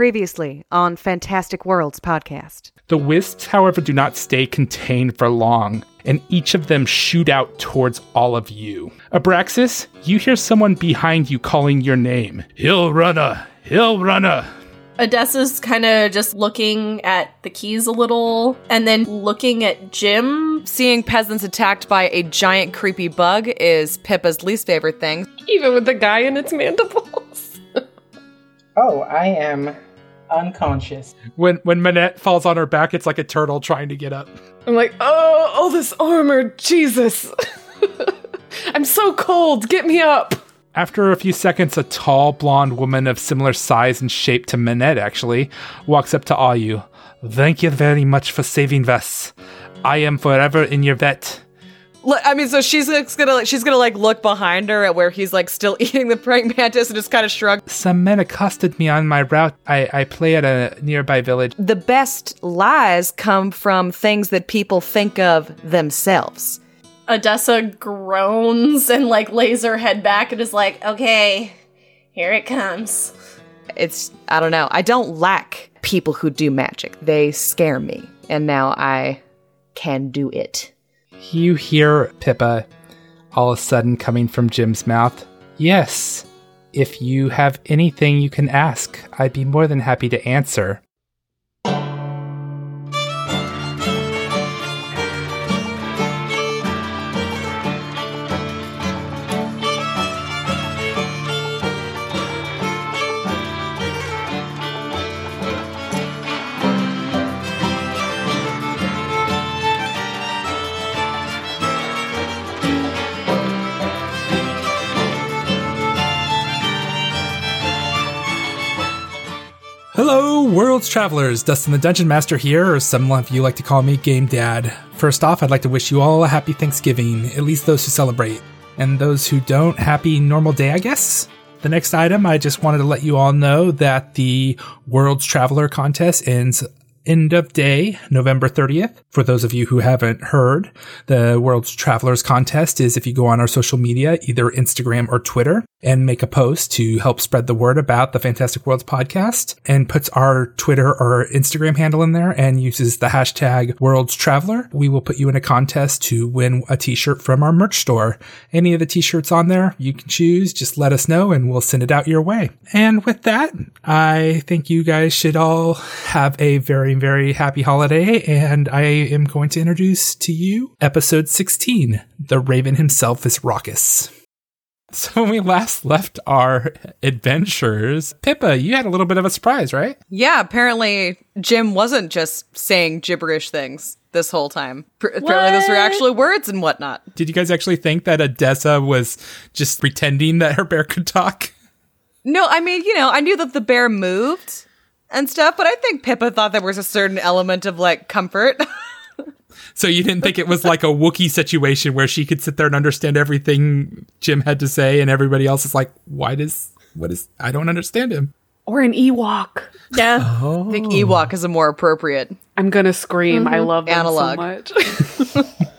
Previously on Fantastic Worlds podcast. The wisps, however, do not stay contained for long, and each of them shoot out towards all of you. Abraxas, you hear someone behind you calling your name. Hill runner, hill runner. Odessa's kind of just looking at the keys a little and then looking at Jim. Seeing peasants attacked by a giant creepy bug is Pippa's least favorite thing. Even with the guy in its mandibles. Oh, I am unconscious. When when Manette falls on her back, it's like a turtle trying to get up. I'm like, oh, all this armor, Jesus. I'm so cold, get me up. After a few seconds, a tall blonde woman of similar size and shape to Manette actually walks up to all you. Thank you very much for saving us. I am forever in your vet. Look, I mean, so she's like, gonna like she's gonna like look behind her at where he's like still eating the praying mantis and just kind of shrug. Some men accosted me on my route. I, I play at a nearby village. The best lies come from things that people think of themselves. Odessa groans and like lays her head back and is like, okay, here it comes. It's I don't know. I don't lack people who do magic. They scare me, and now I can do it. You hear Pippa all of a sudden coming from Jim's mouth. Yes, if you have anything you can ask, I'd be more than happy to answer. Worlds Travelers! Dustin the Dungeon Master here, or some of you like to call me Game Dad. First off, I'd like to wish you all a happy Thanksgiving, at least those who celebrate. And those who don't, happy normal day, I guess? The next item, I just wanted to let you all know that the Worlds Traveler contest ends end of day, November 30th. For those of you who haven't heard, the World's Travelers contest is if you go on our social media, either Instagram or Twitter, and make a post to help spread the word about the Fantastic Worlds podcast and puts our Twitter or Instagram handle in there and uses the hashtag Worlds Traveler, we will put you in a contest to win a t-shirt from our merch store. Any of the t-shirts on there you can choose, just let us know and we'll send it out your way. And with that, I think you guys should all have a very, very happy holiday and I am going to introduce to you episode 16. The Raven himself is raucous. So when we last left our adventures, Pippa, you had a little bit of a surprise, right? Yeah, apparently Jim wasn't just saying gibberish things this whole time. Pr- apparently, those were actually words and whatnot. Did you guys actually think that Odessa was just pretending that her bear could talk? No, I mean, you know, I knew that the bear moved and stuff, but I think Pippa thought there was a certain element of like comfort. So you didn't think it was like a Wookiee situation where she could sit there and understand everything Jim had to say, and everybody else is like, "Why does what is? I don't understand him." Or an Ewok. Yeah. Oh. I think Ewok is a more appropriate. I'm gonna scream. I mhm. love them Analog. so much.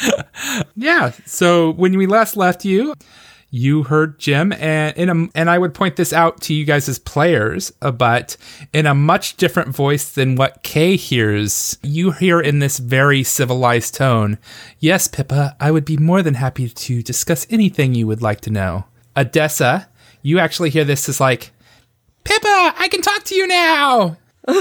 Yeah. So when we last left you, you heard Jim, and in a, and I would point this out to you guys as players, uh, but in a much different voice than what Kay hears. You hear in this very civilized tone. Yes, Pippa, I would be more than happy to discuss anything you would like to know. Odessa, you actually hear this as like, Pippa, I can talk to you now.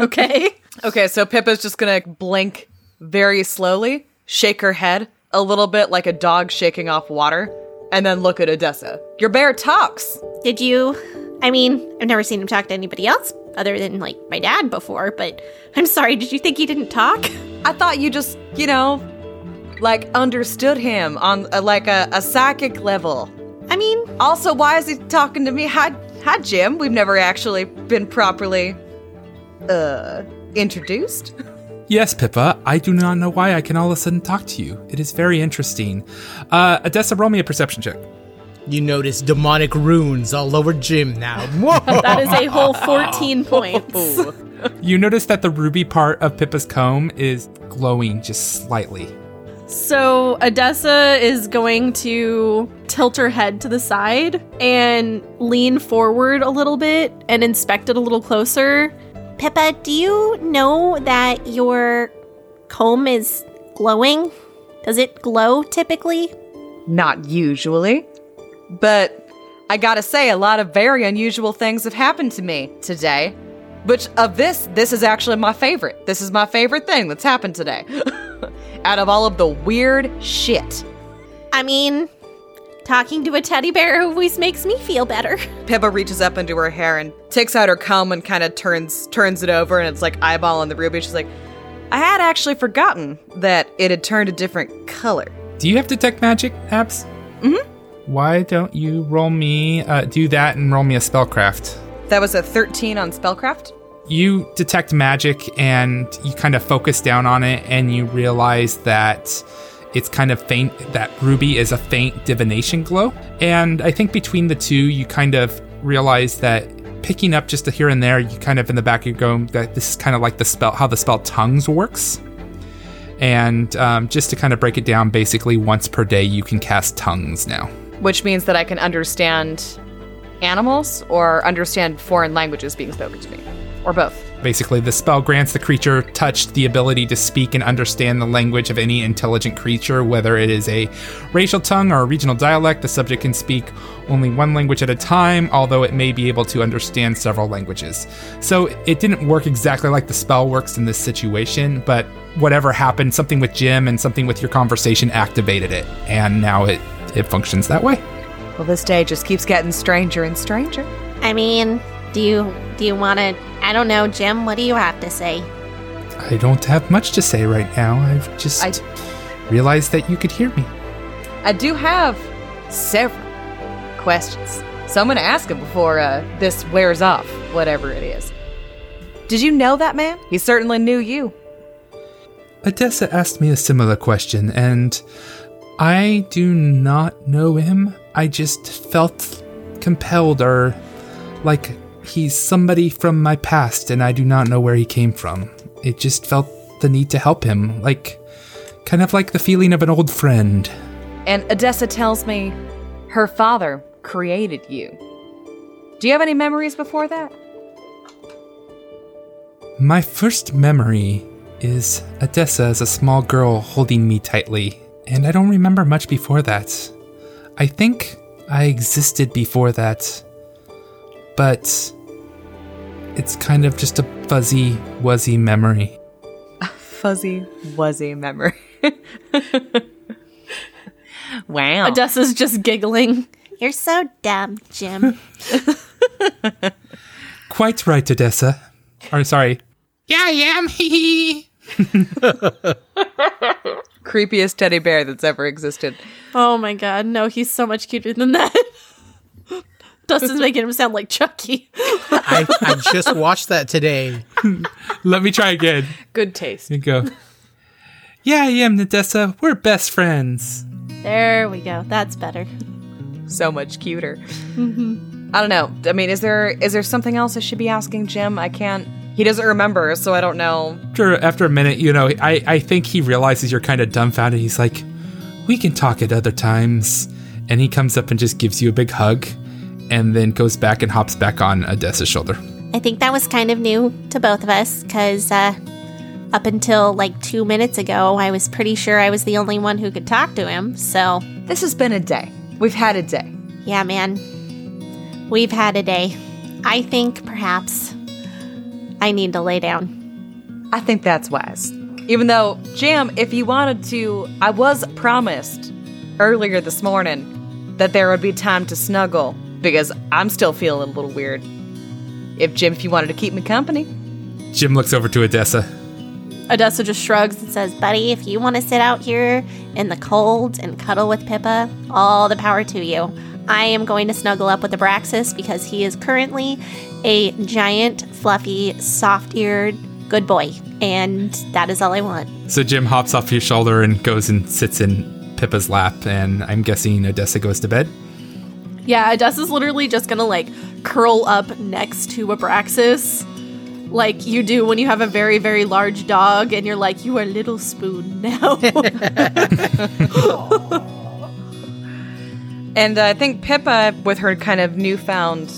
Okay. Okay, so Pippa's just gonna blink very slowly, shake her head a little bit like a dog shaking off water, and then look at Odessa. Your bear talks. Did you? I mean, I've never seen him talk to anybody else other than like my dad before, but I'm sorry, did you think he didn't talk? I thought you just, you know, like understood him on uh, like a, a psychic level. I mean, Also, why is he talking to me? Hi, hi, Jim. We've never actually been properly, uh, introduced. Yes, Pippa, I do not know why I can all of a sudden talk to you. It is very interesting. Uh, Odessa, roll me a perception check. You notice demonic runes all over Jim now. That is a whole 14 points. You notice that the ruby part of Pippa's comb is glowing just slightly. So Odessa is going to tilt her head to the side and lean forward a little bit and inspect it a little closer. Pippa, do you know that your comb is glowing? Does it glow typically? Not usually. But I gotta say, a lot of very unusual things have happened to me today. Which, of this, this is actually my favorite. This is my favorite thing that's happened today. Out of all of the weird shit. I mean, talking to a teddy bear who always makes me feel better. Pippa reaches up into her hair and takes out her comb and kind of turns turns it over, and it's like eyeball eyeballing the ruby. She's like, I had actually forgotten that it had turned a different color. Do you have detect magic, Abs? Mm-hmm. Why don't you roll me, uh, do that and roll me a spellcraft? That was a 13 on spellcraft. You detect magic and you kind of focus down on it and you realize that it's kind of faint, that ruby is a faint divination glow. And I think between the two, you kind of realize that picking up just a here and there, you kind of in the back, you're going that this is kind of like the spell, how the spell tongues works. And um, just to kind of break it down, basically once per day, you can cast tongues now. which means that I can understand animals or understand foreign languages being spoken to me, or both. Basically, the spell grants the creature touched the ability to speak and understand the language of any intelligent creature, whether it is a racial tongue or a regional dialect. The subject can speak only one language at a time, although it may be able to understand several languages. So it didn't work exactly like the spell works in this situation, but whatever happened, something with Jim and something with your conversation activated it, and now it, it functions that way. Well, this day just keeps getting stranger and stranger. I mean, do you do you want to I don't know, Jim, what do you have to say? I don't have much to say right now. I've just I- realized that you could hear me. I do have several questions, so I'm going to ask them before uh, this wears off, whatever it is. Did you know that man? He certainly knew you. Odessa asked me a similar question, and I do not know him. I just felt compelled or like he's somebody from my past, and I do not know where he came from. It just felt the need to help him, like kind of like the feeling of an old friend. And Odessa tells me her father created you. Do you have any memories before that? My first memory is Odessa as a small girl holding me tightly, and I don't remember much before that. I think I existed before that, but it's kind of just a fuzzy, wuzzy memory. A fuzzy, wuzzy memory. wow. Odessa's just giggling. You're so dumb, Jim. Quite right, Odessa. Or sorry. Yeah, I am. Hee Creepiest teddy bear that's ever existed. Oh my god, no, he's so much cuter than that. Dustin's making him sound like Chucky. I, I just watched that today. Let me try again. Good taste. Here you go. Yeah, I am, Nadessa. We're best friends. there we go. That's better. So much cuter. I don't know. I mean, is there is there something else I should be asking Jim? I can't. He doesn't remember, so I don't know. after after a minute, you know, I I think he realizes you're kind of dumbfounded. He's like, "We can talk at other times," and he comes up and just gives you a big hug, and then goes back and hops back on Odessa's shoulder. I think that was kind of new to both of us because uh, up until like two minutes ago, I was pretty sure I was the only one who could talk to him. So, This has been a day. We've had a day. yeah, man, we've had a day. I think perhaps I need to lay down. I think that's wise. Even though, Jam, if you wanted to, I was promised earlier this morning that there would be time to snuggle because I'm still feeling a little weird. If Jim, if you wanted to keep me company, Jim looks over to Odessa. Odessa just shrugs. and says, Buddy, if you want to sit out here in the cold and cuddle with Pippa, all the power to you. I am going to snuggle up with Abraxas because he is currently a giant, fluffy, soft eared good boy. And that is all I want. So Jim hops off your shoulder and goes and sits in Pippa's lap, and I'm guessing Odessa goes to bed. Yeah, Odessa's literally just gonna like curl up next to Abraxas like you do when you have a very, very large dog and you're like, you are little spoon now. And uh, I think Pippa, with her kind of newfound,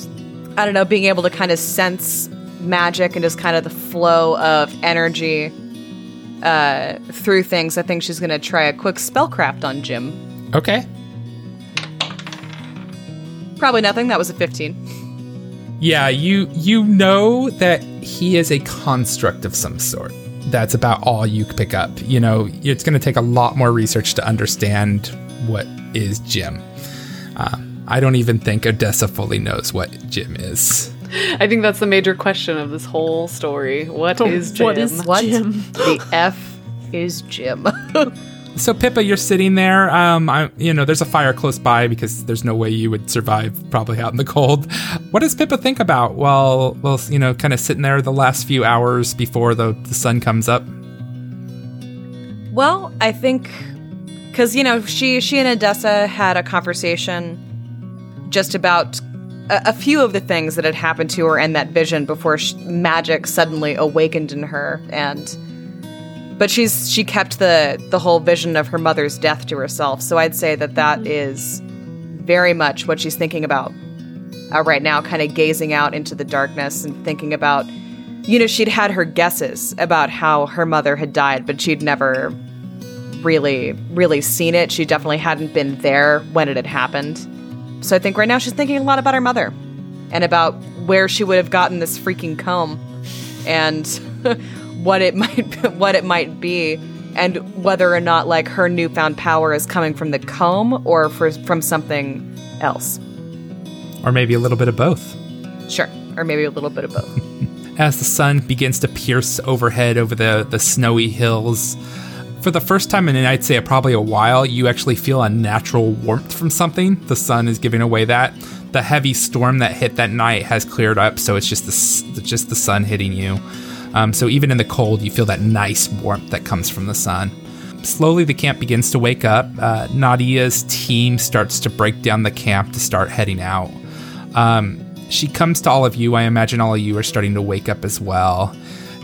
I don't know, being able to kind of sense magic and just kind of the flow of energy uh, through things, I think she's going to try a quick spellcraft on Jim. Okay. Probably nothing. That was a 15. Yeah, you you know that he is a construct of some sort. That's about all you pick up. You know, it's going to take a lot more research to understand what is Jim. Uh, I don't even think Odessa fully knows what Jim is. I think that's the major question of this whole story. What is Jim? What is What Jim? the F is Jim? So Pippa, you're sitting there. Um, I, you know, there's a fire close by because there's no way you would survive probably out in the cold. What does Pippa think about while, well, you know, kind of sitting there the last few hours before the, the sun comes up? Well, I think because you know she she and Odessa had a conversation just about a, a few of the things that had happened to her in that vision before sh- magic suddenly awakened in her, and but she's she kept the the whole vision of her mother's death to herself. So I'd say that that is very much what she's thinking about uh, right now, kind of gazing out into the darkness and thinking about. You know, she'd had her guesses about how her mother had died, but she'd never really, really seen it. She definitely hadn't been there when it had happened. So I think right now she's thinking a lot about her mother and about where she would have gotten this freaking comb and what it might what it might be and whether or not like her newfound power is coming from the comb or for, from something else. Or maybe a little bit of both. Sure. Or maybe a little bit of both. As the sun begins to pierce overhead over the, the snowy hills, for the first time in, I'd say, probably a while, you actually feel a natural warmth from something. The sun is giving away that. The heavy storm that hit that night has cleared up, so it's just the just the sun hitting you. Um, so even in the cold, you feel that nice warmth that comes from the sun. Slowly, the camp begins to wake up. Uh, Nadia's team starts to break down the camp to start heading out. Um, she comes to all of you. I imagine all of you are starting to wake up as well.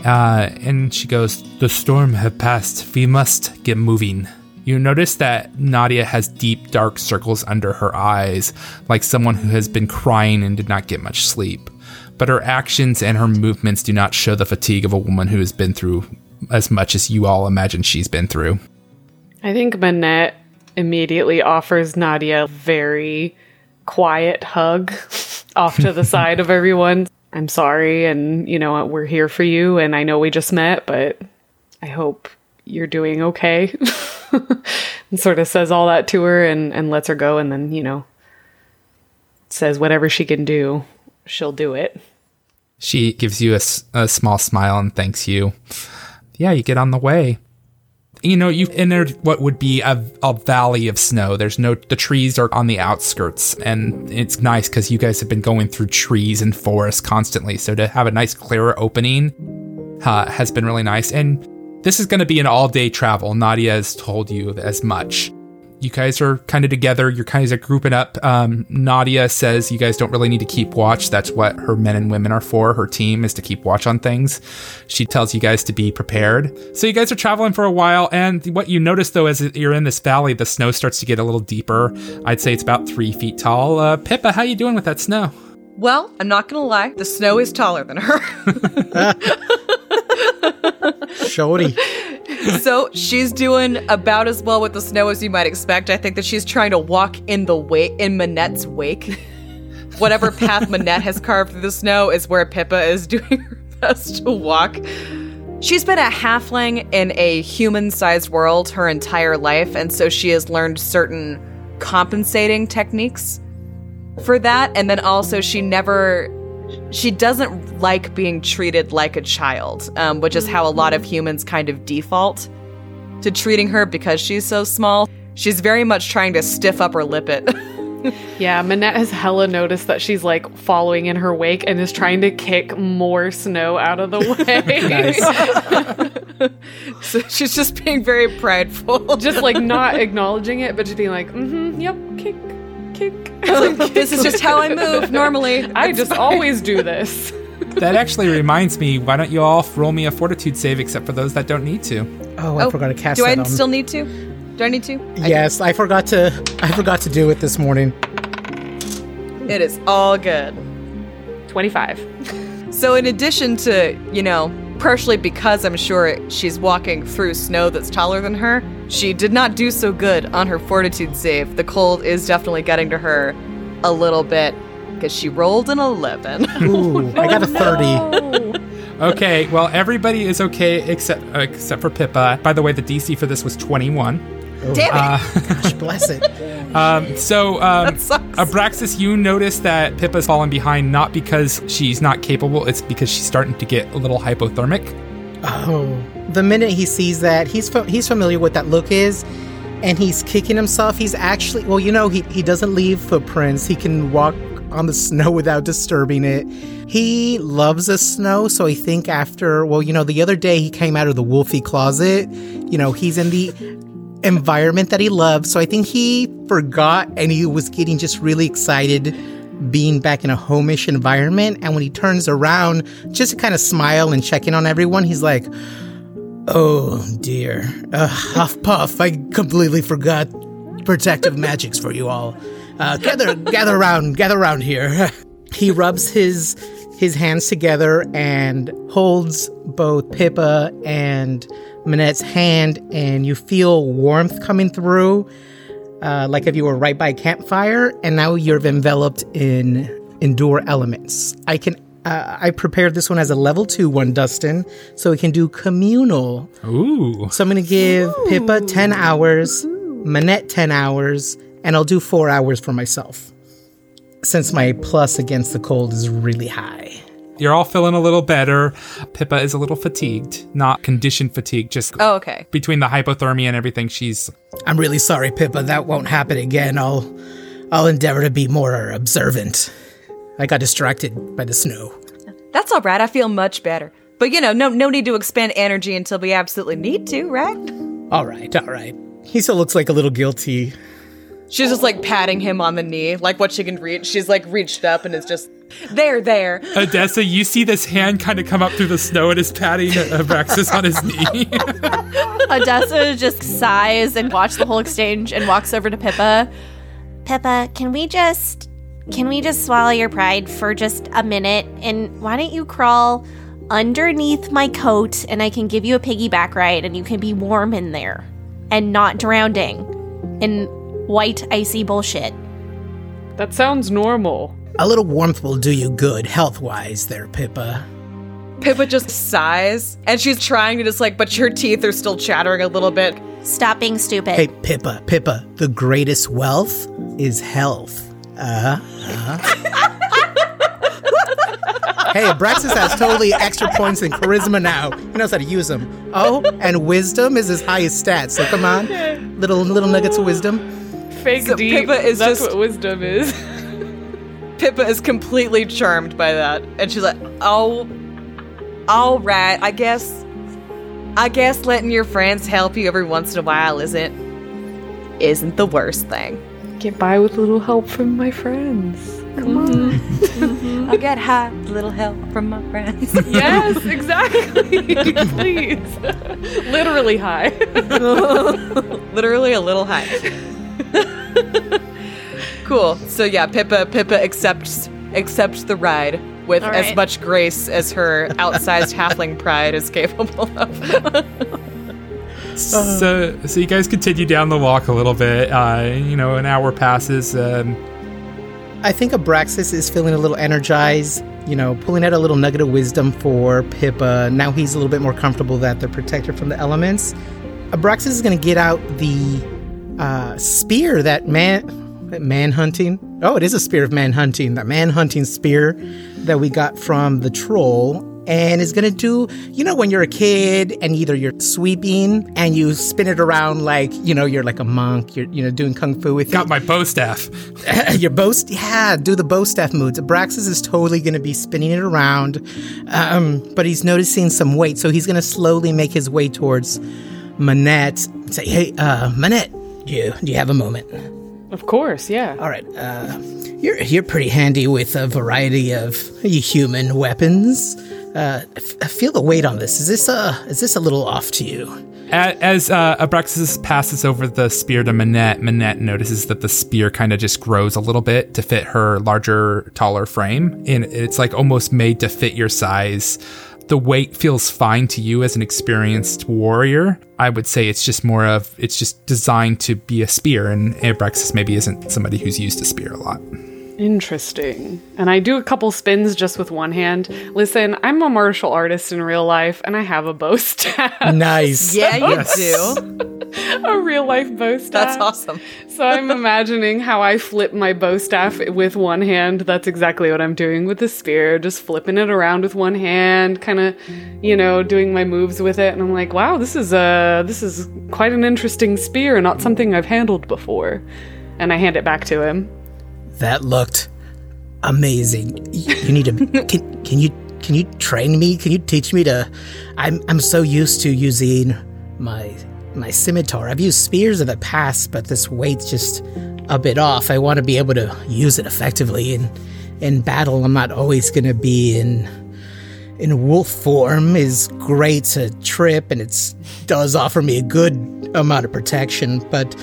Uh, and she goes, The storm have passed. We must get moving. You notice that Nadia has deep, dark circles under her eyes, like someone who has been crying and did not get much sleep. But her actions and her movements do not show the fatigue of a woman who has been through as much as you all imagine she's been through. I think Manette immediately offers Nadia a very quiet hug off to the side of everyone. I'm sorry, and you know, we're here for you, and I know we just met, but I hope you're doing okay. and sort of says all that to her and, and lets her go, and then, you know, says whatever she can do, she'll do it. She gives you a, a small smile and thanks you. Yeah, you get on the way. You know, you've entered what would be a, a valley of snow. There's no, the trees are on the outskirts, and it's nice because you guys have been going through trees and forests constantly. So to have a nice, clearer opening uh, has been really nice. And this is going to be an all day travel. Nadia has told you as much. You guys are kind of together. You're kind of grouping up. Um, Nadia says you guys don't really need to keep watch. That's what her men and women are for. Her team is to keep watch on things. She tells you guys to be prepared. So you guys are traveling for a while, and what you notice though, as you're in this valley, the snow starts to get a little deeper. I'd say it's about three feet tall. Uh, Pippa, how you doing with that snow? Well, I'm not gonna lie, the snow is taller than her. Shorty. so she's doing about as well with the snow as you might expect. I think that she's trying to walk in the wake in Manette's wake. Whatever path Manette has carved through the snow is where Pippa is doing her best to walk. She's been a halfling in a human-sized world her entire life, and so she has learned certain compensating techniques for that. And then also she never she doesn't like being treated like a child, um, which is how a lot of humans kind of default to treating her because she's so small. She's very much trying to stiff up her lip it. Yeah, Manette has hella noticed that she's like following in her wake and is trying to kick more snow out of the way. so she's just being very prideful. just like not acknowledging it, but just being like, mm-hmm, yep, kick, kick. this is just how I move normally. I just always do this. That actually reminds me. Why don't you all roll me a fortitude save, except for those that don't need to? Oh, I oh, forgot to cast it. Do I on. still need to? Do I need to? I yes, I forgot to. I forgot to do it this morning. It is all good. 25. So, in addition to, you know, partially because I'm sure she's walking through snow that's taller than her, she did not do so good on her fortitude save. The cold is definitely getting to her a little bit because she rolled an 11. Ooh, I got a thirty. Okay, well everybody is okay except uh, except for Pippa. By the way, the DC for this was 21. Damn it! Gosh, bless it. Um, so um, Abraxas, you notice that Pippa's fallen behind not because she's not capable, it's because she's starting to get a little hypothermic. Oh, the minute he sees that, he's fa- he's familiar with that look is, and he's kicking himself. He's actually well, you know, he he doesn't leave footprints. He can walk on the snow without disturbing it. He loves the snow, so I think after well, you know, the other day he came out of the wolfy closet. You know, he's in the environment that he loves, so I think he forgot and he was getting just really excited being back in a homish environment. And when he turns around, just to kind of smile and check in on everyone, he's like, Oh dear. Uh, Huff Puff, I completely forgot protective magics for you all. Uh, gather, gather around, gather around here. he rubs his his hands together and holds both Pippa and Manette's hand, and you feel warmth coming through, uh, like if you were right by a campfire, and now you're enveloped in endure elements. I can. Uh, I prepared this one as a level two one, Dustin, so we can do communal Ooh. so I'm gonna give Pippa 10 hours, Manette 10 hours, and I'll do 4 hours for myself. Since my plus against the cold is really high. You're all feeling a little better. Pippa is a little fatigued, not condition fatigue, just Oh, okay. between the hypothermia and everything. She's I'm really sorry, Pippa, that won't happen again. I'll I'll endeavor to be more observant. I got distracted by the snow. That's all right. I feel much better. But you know, no no need to expend energy until we absolutely need to, right? All right, all right. He still looks like a little guilty. She's just like patting him on the knee, like what she can reach. She's like reached up and is just there, there. Odessa. You see this hand kind of come up through the snow and is patting Abraxas on his knee. Odessa just sighs and watches the whole exchange and walks over to Pippa. Pippa, can we just can we just swallow your pride for just a minute? And why don't you crawl underneath my coat and I can give you a piggyback ride and you can be warm in there and not drowning in white icy bullshit. That sounds normal. A little warmth will do you good health wise there, Pippa. Pippa just sighs and she's trying to just like, but her teeth are still chattering a little bit. Stop being stupid. Hey, Pippa, Pippa, the greatest wealth is health. Uh huh. hey, Abraxas has totally extra points in charisma now. He knows how to use them. Oh, and wisdom is his highest stat. So come on, little little nuggets of wisdom. Fake So deep. Pippa is That's just- what wisdom is. Pippa is completely charmed by that. And she's like, oh, all right, I guess, I guess letting your friends help you every once in a while isn't, isn't the worst thing. Get by with a little help from my friends. Come on. Mm-hmm. Mm-hmm. I'll get high with a little help from my friends. Yes, exactly. Please. Literally high. Literally a little high. Cool. So yeah, Pippa Pippa accepts accepts the ride with All as much grace as her outsized halfling pride is capable of. so, so you guys continue down the walk a little bit. Uh, you know, an hour passes. Um, I think Abraxas is feeling a little energized, you know, pulling out a little nugget of wisdom for Pippa. Now he's a little bit more comfortable that they're protected from the elements. Abraxas is going to get out the uh, spear that man that man hunting. Oh, it is a spear of man hunting. That man hunting spear that we got from the troll. And is gonna do, you know, when you're a kid and either you're sweeping and you spin it around like, you know, you're like a monk, you're, you know, doing kung fu with got my bow staff. your bow, st- yeah, do the bow staff moves. Abraxas is totally going to be spinning it around, um, but he's noticing some weight, so he's going to slowly make his way towards Manette. Say, hey, uh, Manette, you, do you have a moment? Of course, yeah. All right. Uh, you're you're pretty handy with a variety of human weapons. Uh, I f- I feel the weight on this. Is this uh is this a little off to you? As uh, Abraxas passes over the spear to Manette, Manette notices that the spear kind of just grows a little bit to fit her larger, taller frame. And it's like almost made to fit your size. The weight feels fine to you as an experienced warrior. I would say it's just more of, it's just designed to be a spear. And Abraxas maybe isn't somebody who's used a spear a lot. Interesting. And I do a couple spins just with one hand. Listen, I'm a martial artist in real life and I have a bow staff. Nice. Yeah, you Yes. do. a real life bow staff. That's awesome. So I'm imagining how I flip my bow staff with one hand. That's exactly what I'm doing with the spear, just flipping it around with one hand, kind of, you know, doing my moves with it. And I'm like, wow, this is a this is quite an interesting spear, not something I've handled before. And I hand it back to him. That looked amazing. You need to can, can you can you train me? Can you teach me to I'm I'm so used to using my my scimitar. I've used spears in the past, but this weight's just a bit off. I want to be able to use it effectively in in battle. I'm not always going to be in in wolf form is great to trip and it does offer me a good amount of protection, but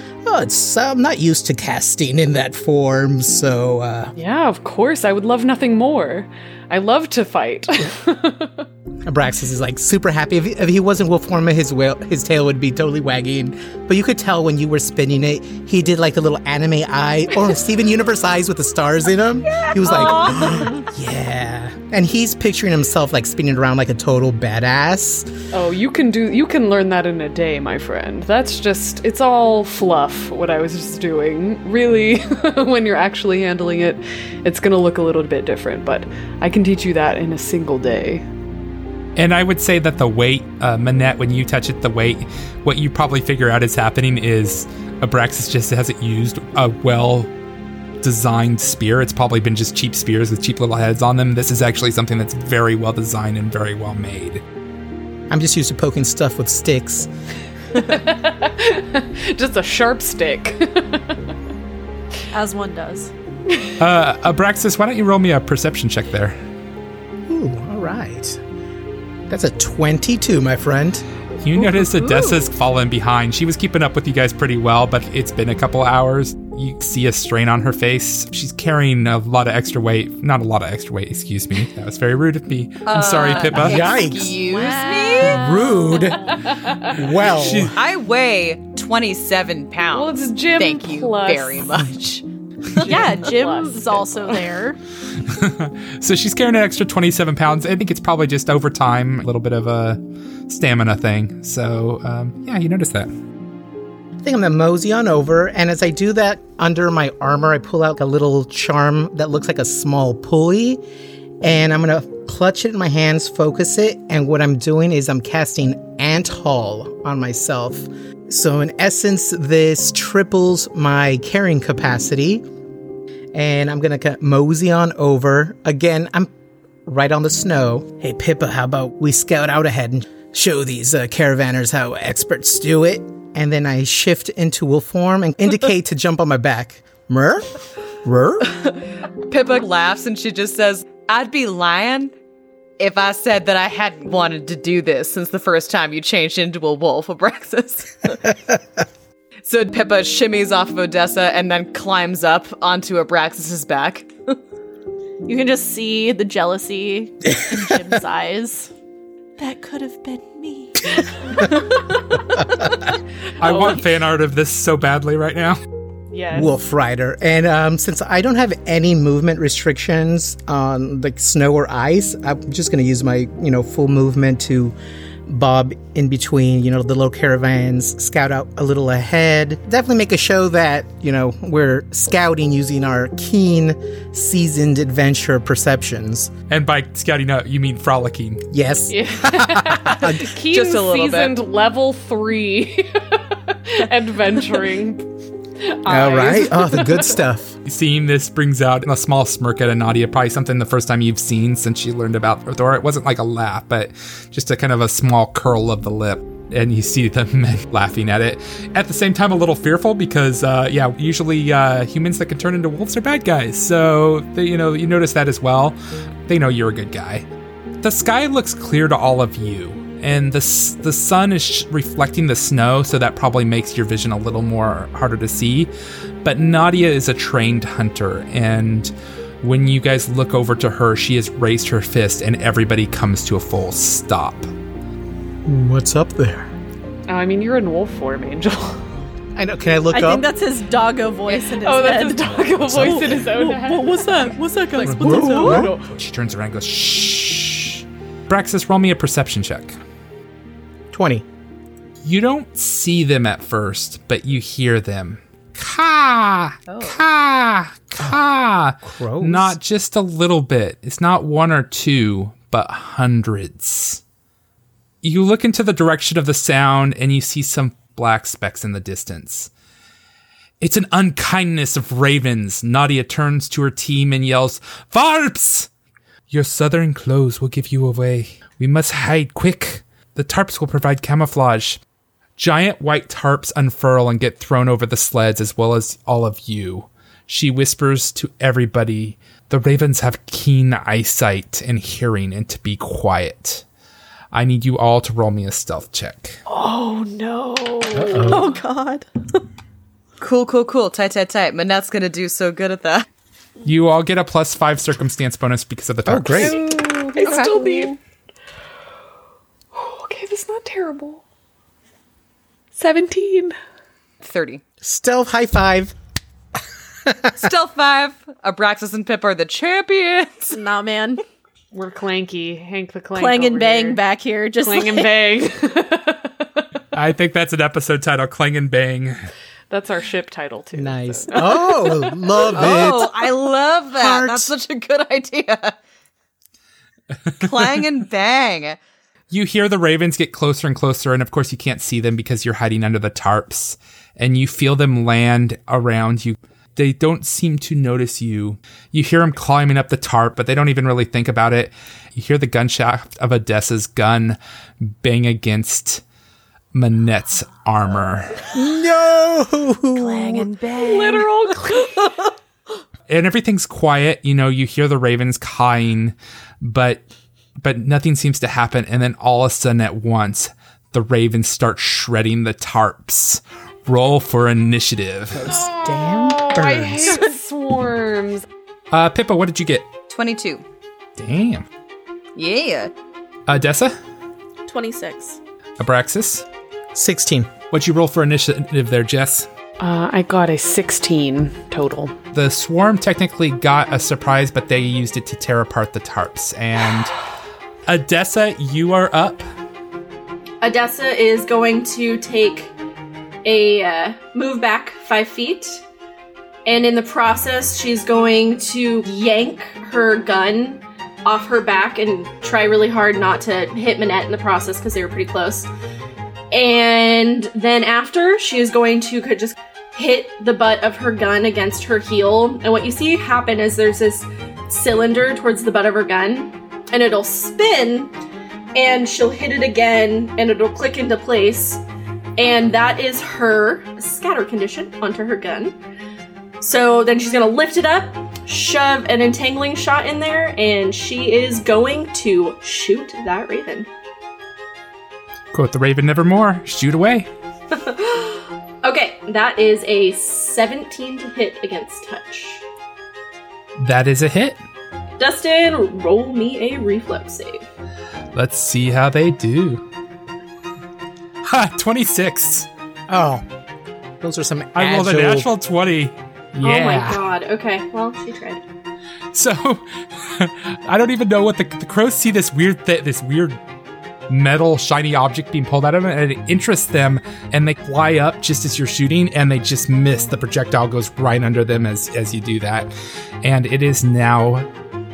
it's I'm not used to casting in that form, so uh Yeah, of course. I would love nothing more. I love to fight. Abraxas is like super happy. If he, if he wasn't wolf form, his whale, his tail would be totally wagging. But you could tell when you were spinning it, he did like the little anime eye or Steven Universe eyes with the stars in them. He was like, yeah. And he's picturing himself like spinning around like a total badass. oh, you can do you can learn that in a day, my friend. That's just it's all fluff what I was just doing. Really, when you're actually handling it, it's going to look a little bit different, but I can teach you that in a single day. And I would say that the weight, uh, Manette, when you touch it, the weight, what you probably figure out is happening is Abraxas just hasn't used a well designed spear. It's probably been just cheap spears with cheap little heads on them. This is actually something that's very well designed and very well made. I'm just used to poking stuff with sticks. Just a sharp stick. As one does. Uh, Abraxas, why don't you roll me a perception check there? Ooh, all right. That's a 22, my friend. You notice Odessa's fallen behind. She was keeping up with you guys pretty well, but it's been a couple hours. You see a strain on her face. She's carrying a lot of extra weight. Not a lot of extra weight, excuse me. That was very rude of me. I'm sorry, Pippa. Yikes. Excuse me? Rude. well, I weigh 27 pounds. Well, it's Jim Thank you plus- very much. Yeah, Jim's also there. So she's carrying an extra 27 pounds. I think it's probably just over time, a little bit of a stamina thing. So, um, yeah, you notice that. I think I'm gonna mosey on over, and as I do that, under my armor, I pull out a little charm that looks like a small pulley, and I'm gonna clutch it in my hands, focus it, and what I'm doing is I'm casting Ant Haul on myself. So in essence, this triples my carrying capacity, and I'm gonna ca- mosey on over. Again, I'm right on the snow. Hey Pippa, how about we scout out ahead and show these uh, caravanners how experts do it? And then I shift into wolf form and indicate to jump on my back. Mer? Mer? Pippa laughs and she just says, I'd be lying if I said that I hadn't wanted to do this since the first time you changed into a wolf, Abraxas. so Pippa shimmies off of Odessa and then climbs up onto Abraxas's back. You can just see the jealousy in Jim's eyes. That could have been me. I want fan art of this so badly right now. Yes. Wolf Rider. And um, since I don't have any movement restrictions on like snow or ice, I'm just going to use my, you know, full movement to bob in between, you know, the little caravans, scout out a little ahead. Definitely make a show that, you know, we're scouting using our keen, seasoned adventure perceptions. And by scouting out, you mean frolicking. Yes. Keen Just a little bit. seasoned level three adventuring. All right. Oh, the good stuff. Seeing this brings out a small smirk at Nadia, probably something the first time you've seen since she learned about Thor. It wasn't like a laugh, but just a kind of a small curl of the lip. and you see the men laughing at it. At the same time, a little fearful because, uh, yeah, usually uh, humans that can turn into wolves are bad guys. So, they, you know, you notice that as well. They know you're a good guy. The sky looks clear to all of you, and the the sun is sh- reflecting the snow, so that probably makes your vision a little more harder to see. But Nadia is a trained hunter, and when you guys look over to her, she has raised her fist, and everybody comes to a full stop. What's up there? Oh, I mean, you're in wolf form, Angel. I know. Can I look I up? think that's his doggo voice in his Oh, head. that's his doggo voice in his own head. what's that? What's that, guys? What's up? She turns around and goes, shh. Braxis, roll me a perception check. Twenty. You don't see them at first, but you hear them. Ka, oh. ka, ka. crows? Not just a little bit. It's not one or two, but hundreds. You look into the direction of the sound and you see some black specks in the distance. It's an unkindness of ravens. Nadia turns to her team and yells, Varps! Your southern clothes will give you away. We must hide quick. The tarps will provide camouflage. Giant white tarps unfurl and get thrown over the sleds as well as all of you. She whispers to everybody, The ravens have keen eyesight and hearing and to be quiet. I need you all to roll me a stealth check. Oh no. Oh God. Cool, cool, cool. Tight, tight, tight. Manette's gonna do so good at that. You all get a plus five circumstance bonus because of the oh, tarps. Oh, great. I still need. Okay, that's not terrible. 17. 30. Stealth high five. Stealth 5. Abraxas and Pip are the champions. Nah, man. We're clanky. Hank the clank. Clang and bang here. back here. Just Clang and bang. I think that's an episode title, Clang and Bang. That's our ship title, too. Nice. so- Oh, love it. Oh. I love that. Hearts. That's such a good idea. Clang and bang. You hear the ravens get closer and closer, and of course, you can't see them because you're hiding under the tarps, and you feel them land around you. They don't seem to notice you. You hear them climbing up the tarp, but they don't even really think about it. You hear the gunshot of Odessa's gun bang against Manette's armor. No. Clang and bang. Literal. clang. and everything's quiet. You know, you hear the ravens cawing, but but nothing seems to happen. And then all of a sudden, at once, the ravens start shredding the tarps. Roll for initiative. Those Damn I hate swarms. Uh, Pippa, what did you get? 22. Damn. Yeah. Odessa, 26. Abraxas, Sixteen. what'd you roll for initiative there, Jess? Uh, I got a 16 total. The swarm technically got a surprise, but they used it to tear apart the tarps. And Odessa, you are up. Odessa is going to take a uh, move back five feet, and in the process, she's going to yank her gun off her back and try really hard not to hit Manette in the process because they were pretty close. And then after, she is going to could just hit the butt of her gun against her heel. And what you see happen is there's this cylinder towards the butt of her gun, and it'll spin and she'll hit it again and it'll click into place. And that is her scatter condition onto her gun. So then she's gonna lift it up, shove an entangling shot in there, and she is going to shoot that raven. Quote the raven nevermore. Shoot away. Okay, that is a 17 to hit against touch. That is a hit. Dustin, roll me a reflex save. Let's see how they do. Ha! 26. Oh, those are some. I rolled a agile- natural 20. Yeah. Oh my god. Okay, well, she tried. So I don't even know what the, the crows see this weird th- this weird metal shiny object being pulled out of it and it interests them and they fly up just as you're shooting and they just miss the projectile goes right under them as as you do that and it is now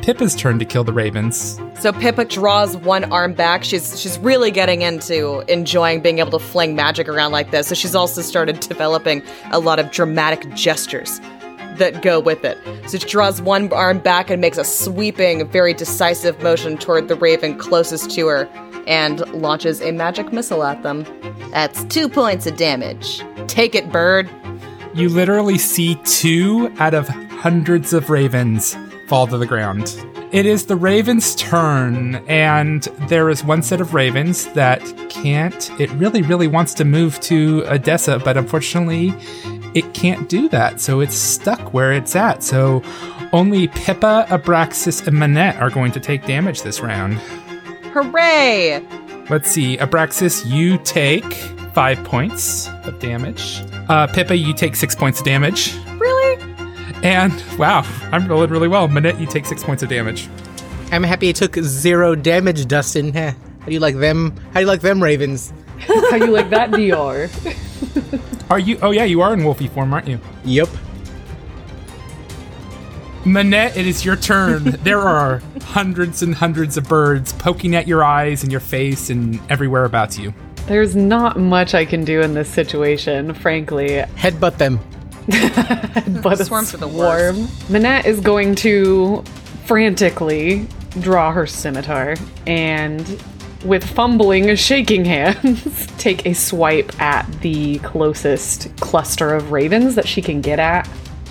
Pippa's turn to kill the ravens. So Pippa draws one arm back. She's she's really getting into enjoying being able to fling magic around like this. So she's also started developing a lot of dramatic gestures that go with it. So she draws one arm back and makes a sweeping, very decisive motion toward the raven closest to her. and launches a magic missile at them. That's two points of damage. Take it, bird. You literally see two out of hundreds of ravens fall to the ground. It is the raven's turn, and there is one set of ravens that can't. It really, really wants to move to Odessa, but unfortunately, it can't do that. So it's stuck where it's at. So only Pippa, Abraxas, and Manette are going to take damage this round. Hooray! Let's see. Abraxas, you take five points of damage. Uh, Pippa, you take six points of damage. Really? And wow, I'm rolling really well. Manette, you take six points of damage. I'm happy it took zero damage, Dustin. How do you like them? How do you like them ravens? How you like that, DR? Are you? Oh yeah, you are in wolfy form, aren't you? Yep. Manette, it is your turn. there are hundreds and hundreds of birds poking at your eyes and your face and everywhere about you. There's not much I can do in this situation, frankly. Headbutt them. But a Swarms are the swarm. Manette is going to frantically draw her scimitar and, with fumbling, shaking hands, take a swipe at the closest cluster of ravens that she can get at.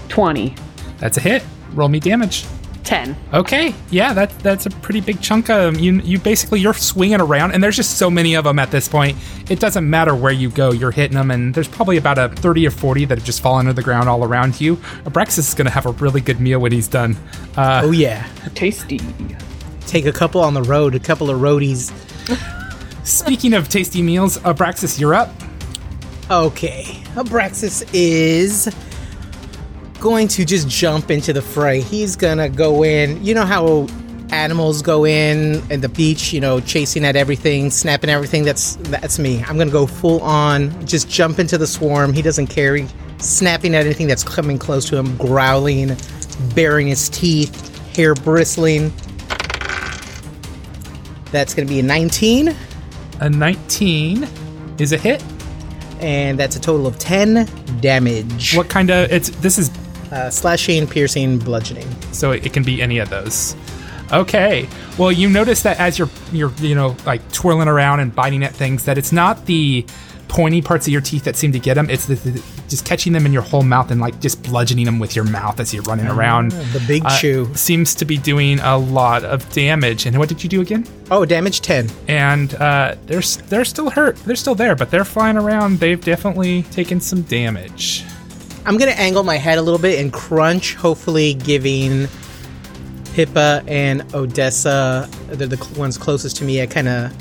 20. That's a hit. Roll me damage. 10. Okay, yeah, that that's a pretty big chunk of 'em. You you basically you're swinging around, and there's just so many of them at this point. It doesn't matter where you go, you're hitting them, and there's probably about a 30 or 40 that have just fallen to the ground all around you. Abraxas is going to have a really good meal when he's done. Uh, Oh yeah. Tasty. Take a couple on the road. A couple of roadies. speaking of tasty meals, Abraxas, you're up. Okay. Abraxas is going to just jump into the fray. He's gonna go in. You know how animals go in at the beach, you know, chasing at everything, snapping everything. That's that's me. I'm gonna go full on, just jump into the swarm. He doesn't care. Snapping at anything that's coming close to him, growling, baring his teeth, hair bristling. That's gonna be a 19, A 19 is a hit. and that's a total of 10 damage. What kind of it's this is Uh, slashing, piercing, bludgeoning. so it can be any of those. Okay. Well, you notice that as you're you're you know like twirling around and biting at things, that it's not the pointy parts of your teeth that seem to get them. It's the, the- just catching them in your whole mouth and like just bludgeoning them with your mouth as you're running around. The big Uh, chew. seems to be doing a lot of damage. And what did you do again? Oh, damage 10. And uh, they're they're still hurt. They're still there, but they're flying around. They've definitely taken some damage. I'm gonna angle my head a little bit and crunch, hopefully giving Pippa and Odessa, they're the ones closest to me, I kind of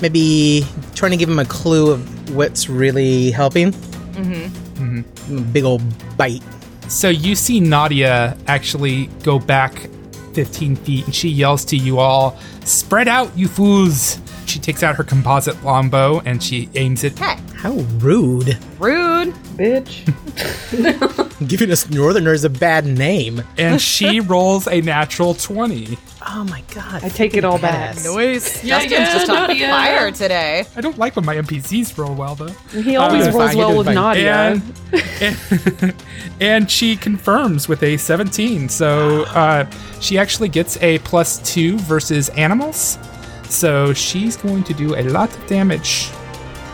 maybe trying to give them a clue of what's really helping. Mm-hmm. A big old bite. So you see Nadia actually go back 15 feet and she yells to you all, Spread out, you fools! She takes out her composite longbow and she aims it. Hey, How rude. rude. Bitch. Giving us Northerners a bad name. And she rolls a natural 20. Oh my god. I take it all back. pass. Noise. Yeah, Justin's yeah, just on Nadia. fire today. I don't like when my NPCs roll well, though. He always Uh, rolls well with doing fine. Nadia. And, and she confirms with a 17. So uh, she actually gets a plus two versus animals. So she's going to do a lot of damage.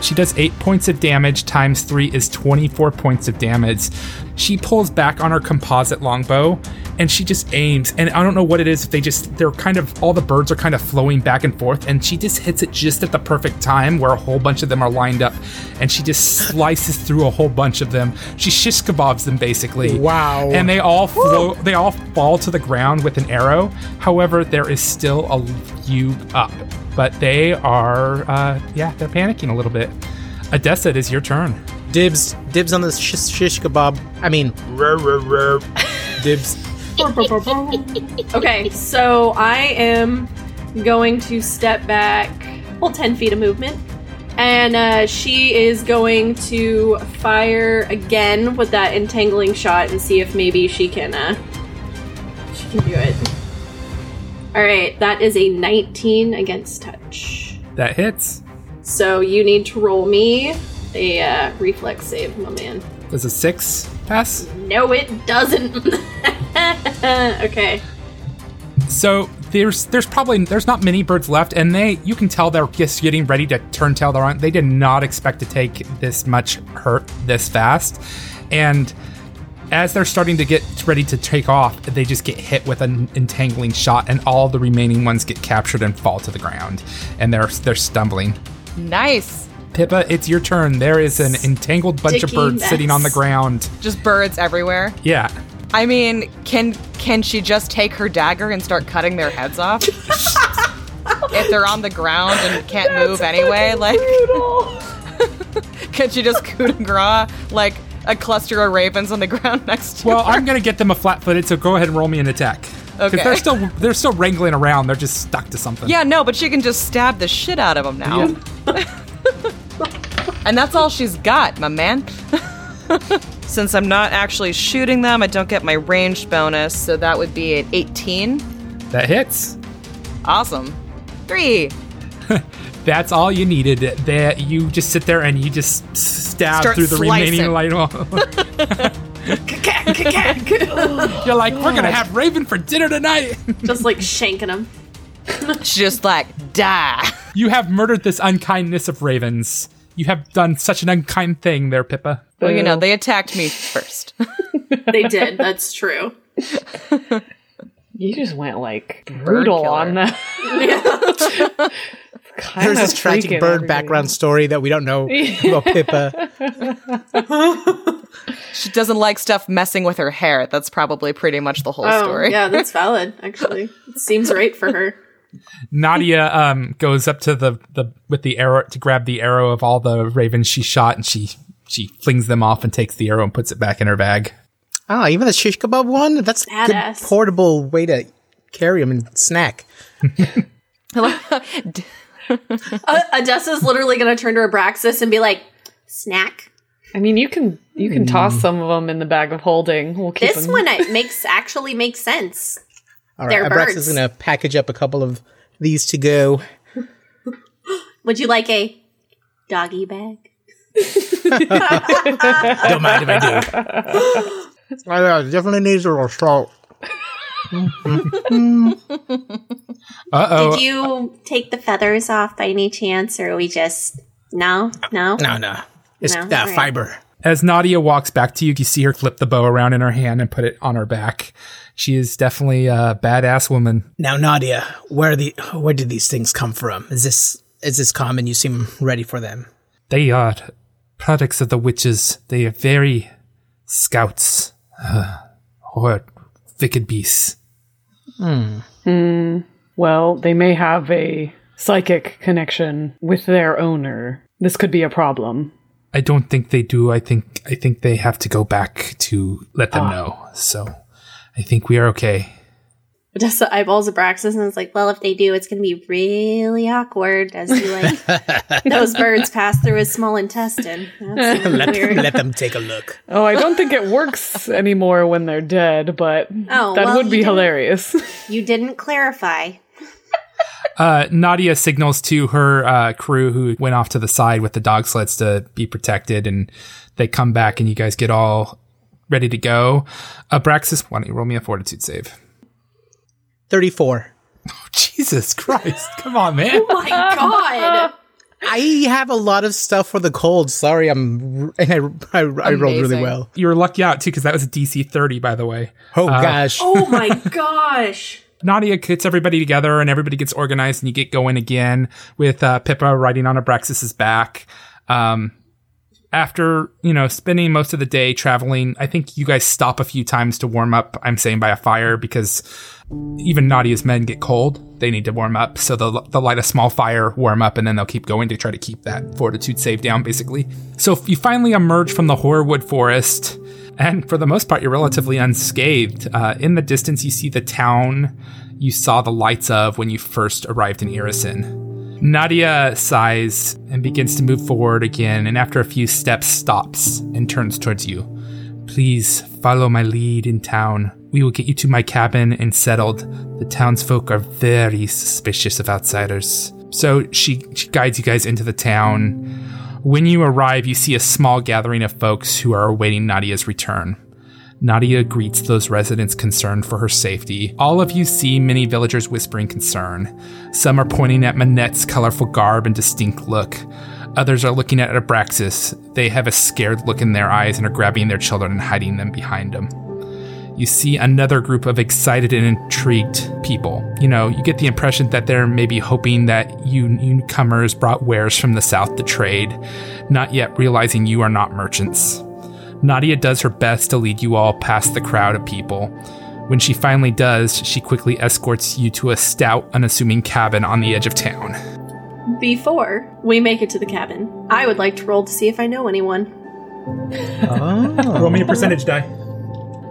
She does eight points of damage times three is 24 points of damage. She pulls back on her composite longbow and she just aims. And I don't know what it is. If they just, they're kind of, all the birds are kind of flowing back and forth. And she just hits it just at the perfect time where a whole bunch of them are lined up. And she just slices through a whole bunch of them. She shish kebabs them basically. Wow. And they all flow, they all fall to the ground with an arrow. However, there is still a few up. But they are, uh, yeah, they're panicking a little bit. Odessa, it is your turn. Dibs. Dibs on the shish, shish kebab. I mean, dibs. Okay, so I am going to step back, well, 10 feet of movement. And uh, she is going to fire again with that entangling shot and see if maybe she can uh, she can do it. All right, that is a 19 against touch. That hits. So you need to roll me a uh, reflex save, my man. Does a six pass? No, it doesn't. okay. So there's there's probably there's not many birds left, and they you can tell they're just getting ready to turn tail around. They did not expect to take this much hurt this fast, and as they're starting to get ready to take off, they just get hit with an entangling shot, and all the remaining ones get captured and fall to the ground, and they're they're stumbling. Nice. Pippa, it's your turn. There is an entangled bunch of Sticky birds sitting on the ground. Just birds everywhere. Yeah. I mean, can can she just take her dagger and start cutting their heads off? if they're on the ground and can't move anyway, like can she just coup de grace like a cluster of ravens on the ground next to Well, her? I'm gonna get them a flat-footed, so go ahead and roll me an attack. Okay. they're still they're still wrangling around. They're just stuck to something. Yeah, no, but she can just stab the shit out of them now. And that's all she's got, my man. Since I'm not actually shooting them, I don't get my ranged bonus, so that would be an 18. That hits. Awesome. Three. That's all you needed. That you just sit there and you just stab Start through the slicing. remaining light. Wall. You're like, we're gonna have Raven for dinner tonight. Just like shanking him. She's just like, die. you have murdered this unkindness of ravens. You have done such an unkind thing there, Pippa. Well, you know, they attacked me first. They did. That's true. You just went like brutal on that. Kinda There's this tragic bird everybody. background story that we don't know about Pippa. she doesn't like stuff messing with her hair. That's probably pretty much the whole Oh, story. yeah, that's valid. Actually, it seems right for her. Nadia um, goes up to the, the with the arrow to grab the arrow of all the ravens she shot, and she she flings them off and takes the arrow and puts it back in her bag. Oh, even the shish kebab one? That's a good portable way to carry them and snack. Uh, Odessa's literally going to turn to Abraxas and be like, "Snack." I mean, you can you can toss some of them in the bag of holding. We'll keep This them. one it makes actually makes sense. All right, They're Abrax birds. is going to package up a couple of these to go. Would you like a doggy bag? Don't mind if I do. I uh, definitely needs a little salt. Uh oh. Did you take the feathers off by any chance, or are we just no, no? No, no. It's No? uh, Alright. fiber. As Nadia walks back to you, you see her flip the bow around in her hand and put it on her back. She is definitely a badass woman. Now, Nadia, where the where did these things come from? Is this is this common? You seem ready for them. They are products of the witches. They are very scouts uh, or wicked beasts. Hmm. Well, they may have a psychic connection with their owner. This could be a problem. I don't think they do. I think I think they have to go back to let them know. So I think we are okay. Odessa eyeballs Abraxas and it's like, well, if they do, it's going to be really awkward as you like those birds pass through his small intestine. Let, weird. let them take a look. Oh, I don't think it works anymore when they're dead, but Oh, that well, would be you didn't- hilarious. You didn't clarify. Uh, Nadia signals to her uh, crew who went off to the side with the dog sleds to be protected, and they come back, and you guys get all ready to go. Abraxas, why don't you roll me a fortitude save? Thirty-four. Oh, Jesus Christ! Come on, man. Oh my God. I have a lot of stuff for the cold. Sorry, I'm and I, I, I rolled really well. You were lucky out too, because that was a DC 30, by the way. Oh gosh. Oh my gosh. Nadia gets everybody together and everybody gets organized and you get going again with uh, Pippa riding on Abraxas's back. Um, after, you know, spending most of the day traveling, I think you guys stop a few times to warm up, I'm saying by a fire because even Nadia's men get cold. They need to warm up. So they'll, they'll light a small fire, warm up, and then they'll keep going to try to keep that fortitude save down, basically. So you finally emerge from the Hoarwood Forest, and for the most part, you're relatively unscathed. Uh, in the distance, you see the town you saw the lights of when you first arrived in Irrisen. Nadia sighs and begins to move forward again, and after a few steps, stops and turns towards you. Please follow my lead in town. We will get you to my cabin and settled. The townsfolk are very suspicious of outsiders. So she, she guides you guys into the town. When you arrive, you see a small gathering of folks who are awaiting Nadia's return. Nadia greets those residents concerned for her safety. All of you see many villagers whispering concern. Some are pointing at Manette's colorful garb and distinct look. Others are looking at Abraxas. They have a scared look in their eyes and are grabbing their children and hiding them behind them. You see another group of excited and intrigued people. You know, you get the impression that they're maybe hoping that you newcomers brought wares from the south to trade, not yet realizing you are not merchants. Nadia does her best to lead you all past the crowd of people. When she finally does, she quickly escorts you to a stout, unassuming cabin on the edge of town. Before we make it to the cabin, I would like to roll to see if I know anyone. Oh. Roll me a percentage die.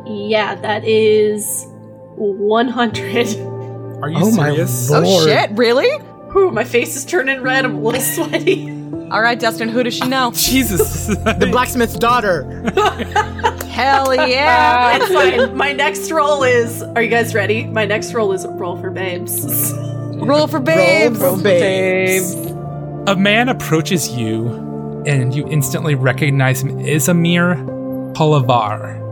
Yeah, that is 100. Are you Oh my serious? lord. Oh shit, really? Whew, my face is turning red. I'm a little sweaty. All right, Dustin, who does she know? Jesus. The blacksmith's daughter. Hell yeah. It's fine. My next roll is. Are you guys ready? My next roll is roll for babes. Roll for babes. Roll for babes. A man approaches you, and you instantly recognize him as Amir Palavar.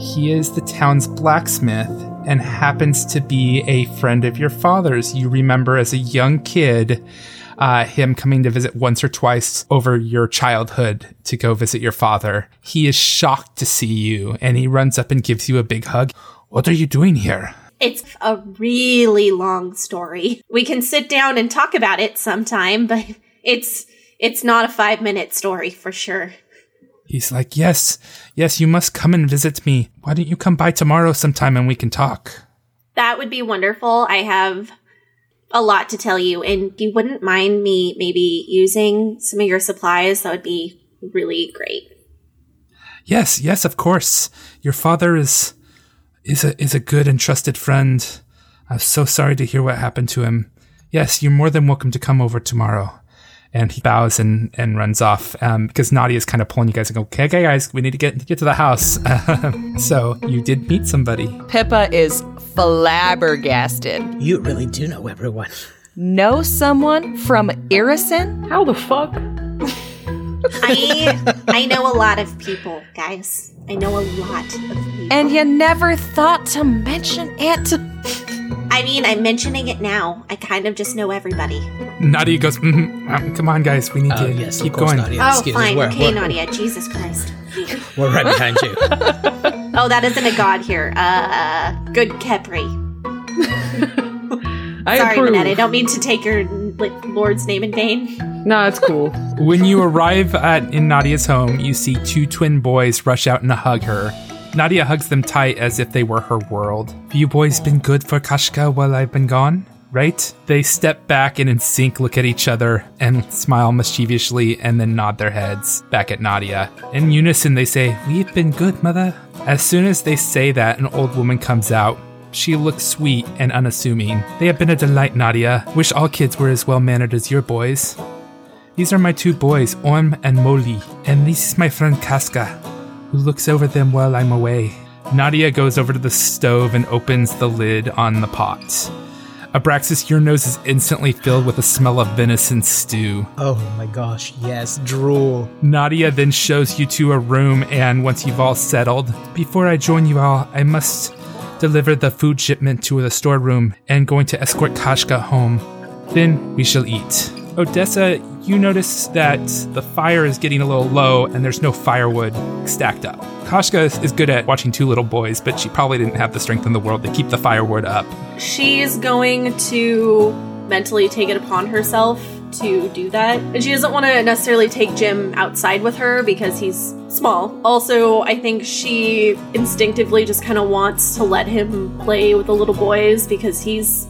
He is the town's blacksmith and happens to be a friend of your father's. You remember as a young kid uh, him coming to visit once or twice over your childhood to go visit your father. He is shocked to see you, and he runs up and gives you a big hug. What are you doing here? It's a really long story. We can sit down and talk about it sometime, but it's it's not a 5-minute story for sure. He's like, Yes, yes, you must come and visit me. Why don't you come by tomorrow sometime and we can talk? That would be wonderful. I have a lot to tell you and if you wouldn't mind me maybe using some of your supplies, that would be really great. Yes, yes, of course. Your father is is a is a good and trusted friend. I'm so sorry to hear what happened to him. Yes, you're more than welcome to come over tomorrow. And he bows and, and runs off um, because Nadia is kind of pulling you guys and go, okay, okay, guys, we need to get get to the house. so you did meet somebody. Pippa is flabbergasted. You really do know everyone. Know someone from Irrisen? How the fuck? I I know a lot of people, guys. I know a lot of people. And you never thought to mention it? I mean, I'm mentioning it now. I kind of just know everybody. Nadia goes, mm come on, guys, we need Oh, to yes, keep of course, going. Nadia. oh, Excuse us. fine. We're, okay, we're, Nadia. Jesus Christ. we're right behind you. Oh, that isn't a god here. Uh, good Kepri. I Sorry, approve. Minette. I don't mean to take your like, lord's name in vain. No, it's cool. When you arrive at in Nadia's home, you see two twin boys rush out and hug her. Nadia hugs them tight as if they were her world. Have you boys been good for Kashka while I've been gone? Right? They step back and in sync look at each other and smile mischievously and then nod their heads back at Nadia. In unison, they say, We've been good, mother. As soon as they say that, an old woman comes out. She looks sweet and unassuming. They have been a delight, Nadia. Wish all kids were as well mannered as your boys. These are my two boys, Orm and Moli, and this is my friend Kaska, who looks over them while I'm away. Nadia goes over to the stove and opens the lid on the pot. Abraxas, your nose is instantly filled with the smell of venison stew. Oh my gosh, yes, drool. Nadia then shows you to a room, and once you've all settled, before I join you all, I must deliver the food shipment to the storeroom and going to escort Kashka home. Then we shall eat. Odessa, you notice that the fire is getting a little low and there's no firewood stacked up. Kashka is- good at watching two little boys, but she probably didn't have the strength in the world to keep the firewood up. She's going to mentally take it upon herself to do that. And she doesn't want to necessarily take Jim outside with her because he's small. Also, I think she instinctively just kind of wants to let him play with the little boys because he's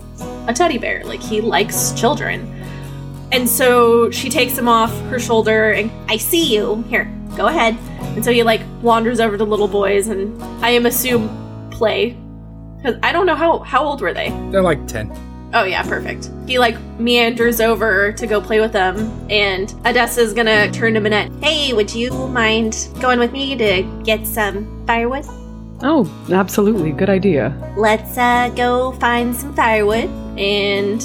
a teddy bear. Like, he likes children. And so she takes him off her shoulder and I see you. Here, go ahead. and so he like wanders over to little boys and I am assume play. Cause I don't know how how old were they? They're like 10. Oh yeah, perfect. He like meanders over to go play with them, and Odessa's gonna turn to Minette. Hey, would you mind going with me to get some firewood? Oh, absolutely. Good idea. Let's uh, go find some firewood. And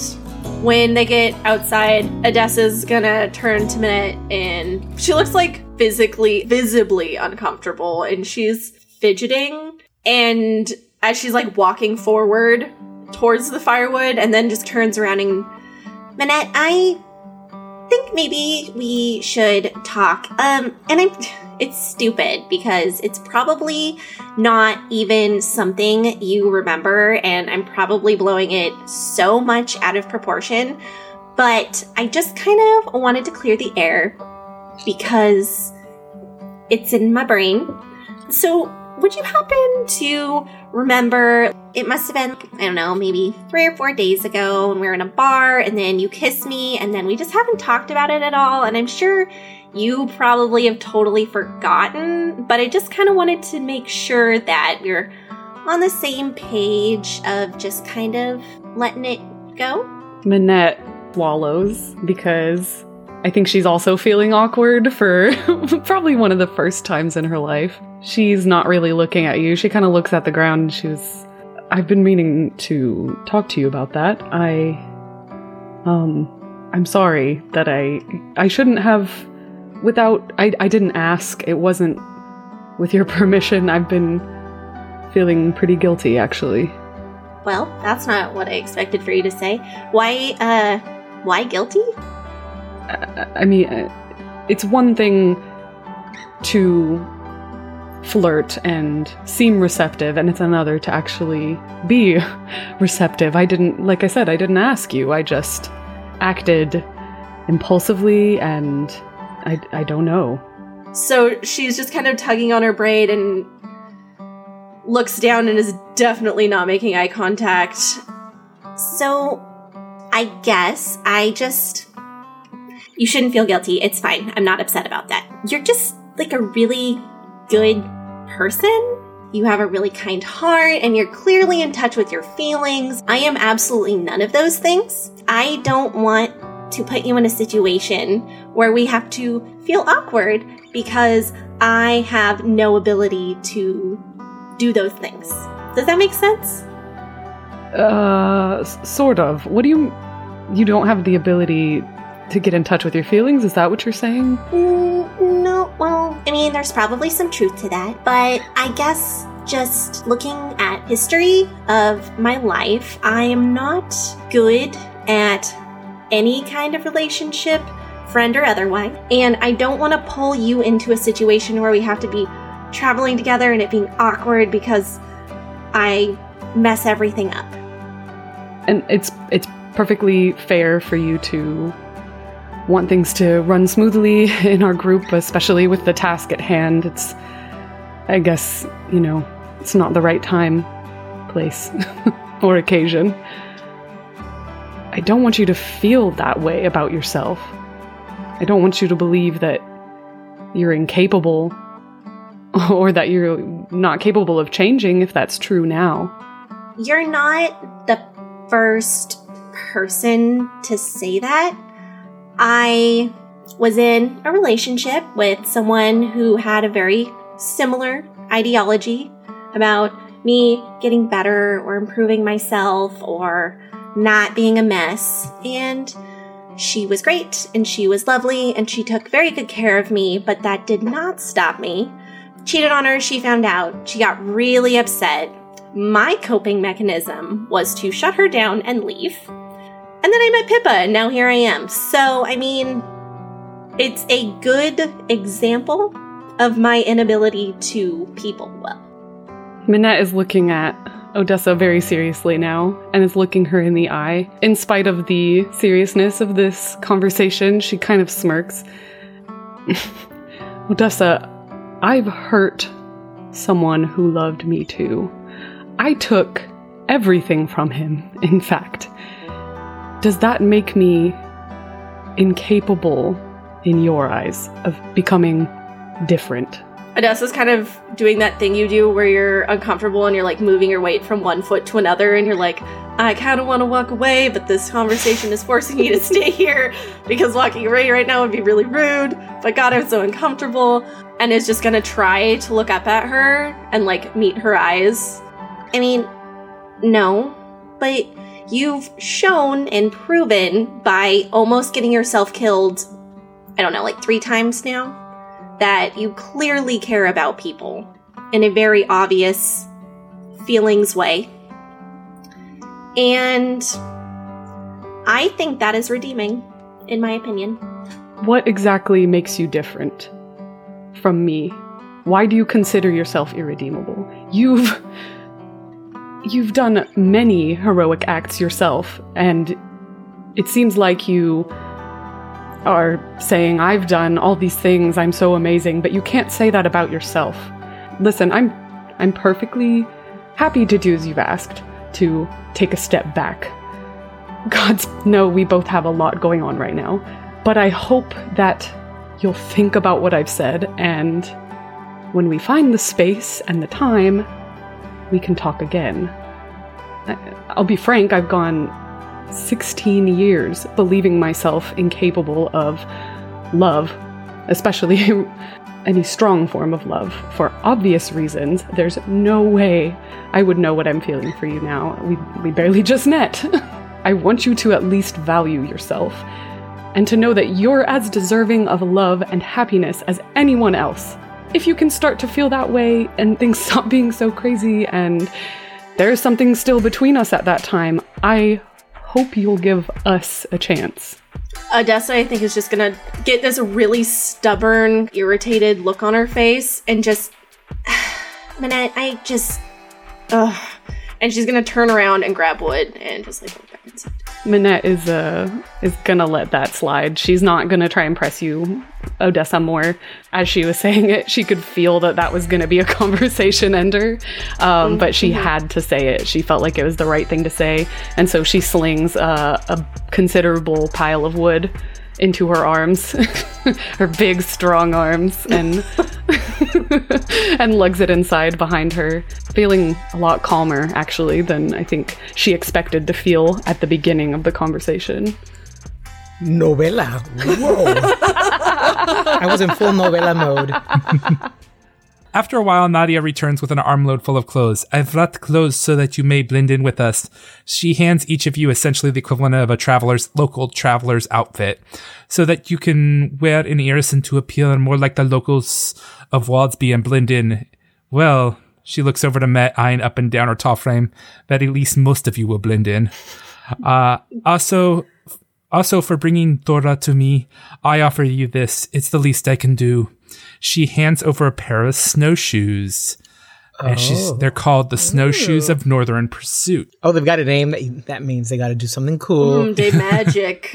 when they get outside, Odessa's gonna turn to Minette, and she looks like physically, visibly uncomfortable, and she's fidgeting. And as she's like walking forward towards the firewood, and then just turns around and Minette, I think maybe we should talk. Um, and I'm. It's stupid because it's probably not even something you remember, and I'm probably blowing it so much out of proportion. But I just kind of wanted to clear the air because it's in my brain. So, would you happen to remember it must have been, I don't know, maybe three or four days ago when we were in a bar and then you kissed me and then we just haven't talked about it at all. And I'm sure you probably have totally forgotten, but I just kind of wanted to make sure that we're on the same page of just kind of letting it go. Minette wallows because I think she's also feeling awkward for probably one of the first times in her life. She's not really looking at you. She kind of looks at the ground and she's I've been meaning to talk to you about that. I um I'm sorry that I I shouldn't have without I I didn't ask. It wasn't with your permission. I've been feeling pretty guilty actually. Well, that's not what I expected for you to say. Why, uh, why guilty? I, I mean, uh, it's one thing to flirt and seem receptive, and it's another to actually be receptive. I didn't, like I said, I didn't ask you. I just acted impulsively, and I, I don't know. So she's just kind of tugging on her braid and looks down and is definitely not making eye contact. So, I guess I just. You shouldn't feel guilty. It's fine. I'm not upset about that. You're just like a really good person. You have a really kind heart and you're clearly in touch with your feelings. I am absolutely none of those things. I don't want to put you in a situation where we have to feel awkward because I have no ability to do those things. Does that make sense? Uh, sort of. What do you. You don't have the ability to get in touch with your feelings? Is that what you're saying? Mm, no, well, I mean, there's probably some truth to that, but I guess just looking at history of my life, I am not good at any kind of relationship, friend or otherwise, and I don't want to pull you into a situation where we have to be traveling together and it being awkward because I mess everything up. and it's it's perfectly fair for you to want things to run smoothly in our group especially with the task at hand it's i guess you know it's not the right time place or occasion i don't want you to feel that way about yourself i don't want you to believe that you're incapable or that you're not capable of changing if that's true now You're not the first person to say that. I was in a relationship with someone who had a very similar ideology about me getting better or improving myself or not being a mess. And she was great and she was lovely and she took very good care of me, but that did not stop me. Cheated on her, she found out. She got really upset. My coping mechanism was to shut her down and leave. And then I met Pippa, and now here I am. So, I mean, it's a good example of my inability to people well. Minette is looking at Odessa very seriously now and is looking her in the eye. In spite of the seriousness of this conversation, she kind of smirks. Odessa, I've hurt someone who loved me too. I took everything from him, in fact. Does that make me incapable, in your eyes, of becoming different? Odessa's kind of doing that thing you do where you're uncomfortable and you're like moving your weight from one foot to another and you're like, I kind of want to walk away, but this conversation is forcing me to stay here because walking away right now would be really rude. But God, I'm so uncomfortable. And is just gonna try to look up at her and like meet her eyes. I mean, no, but you've shown and proven by almost getting yourself killed, I don't know, like three times now, that you clearly care about people in a very obvious feelings way. And I think that is redeeming, in my opinion. What exactly makes you different from me? Why do you consider yourself irredeemable? You've you've done many heroic acts yourself and it seems like you are saying I've done all these things, I'm so amazing, but you can't say that about yourself. Listen, I'm I'm perfectly happy to do as you've asked, to take a step back. Gods know we both have a lot going on right now, but I hope that you'll think about what I've said and when we find the space and the time, we can talk again. I'll be frank, I've gone 16 years believing myself incapable of love, especially any strong form of love. For obvious reasons, there's no way I would know what I'm feeling for you now. We, we barely just met. I want you to at least value yourself and to know that you're as deserving of love and happiness as anyone else. If you can start to feel that way and things stop being so crazy and there's something still between us at that time, I hope you'll give us a chance. Odessa, I think, is just gonna get this really stubborn, irritated look on her face and just. Minette, I just. Ugh. And she's gonna turn around and grab wood and just like. Minette is uh is gonna let that slide. She's not gonna try and press you, Odessa, more. As she was saying it, she could feel that that was gonna be a conversation ender, um, but she had to say it. She felt like it was the right thing to say, and so she slings uh, a considerable pile of wood into her arms, her big strong arms, and and lugs it inside behind her, feeling a lot calmer actually than I think she expected to feel at the beginning of the conversation. Novella. Whoa. I was in full novella mode. After a while, Nadia returns with an armload full of clothes. I've brought clothes so that you may blend in with us. She hands each of you essentially the equivalent of a traveler's, local traveler's outfit, so that you can wear in Irrisen to appear more like the locals of Waldsby and blend in. Well, she looks over to Met, eyeing up and down her tall frame, that at least most of you will blend in. Uh, also, also for bringing Thora to me, I offer you this. It's the least I can do. She hands over a pair of snowshoes. And she's, they're called the snowshoes of Northern Pursuit. Oh, they've got a name. That, that means they got to do something cool. Mm, day magic.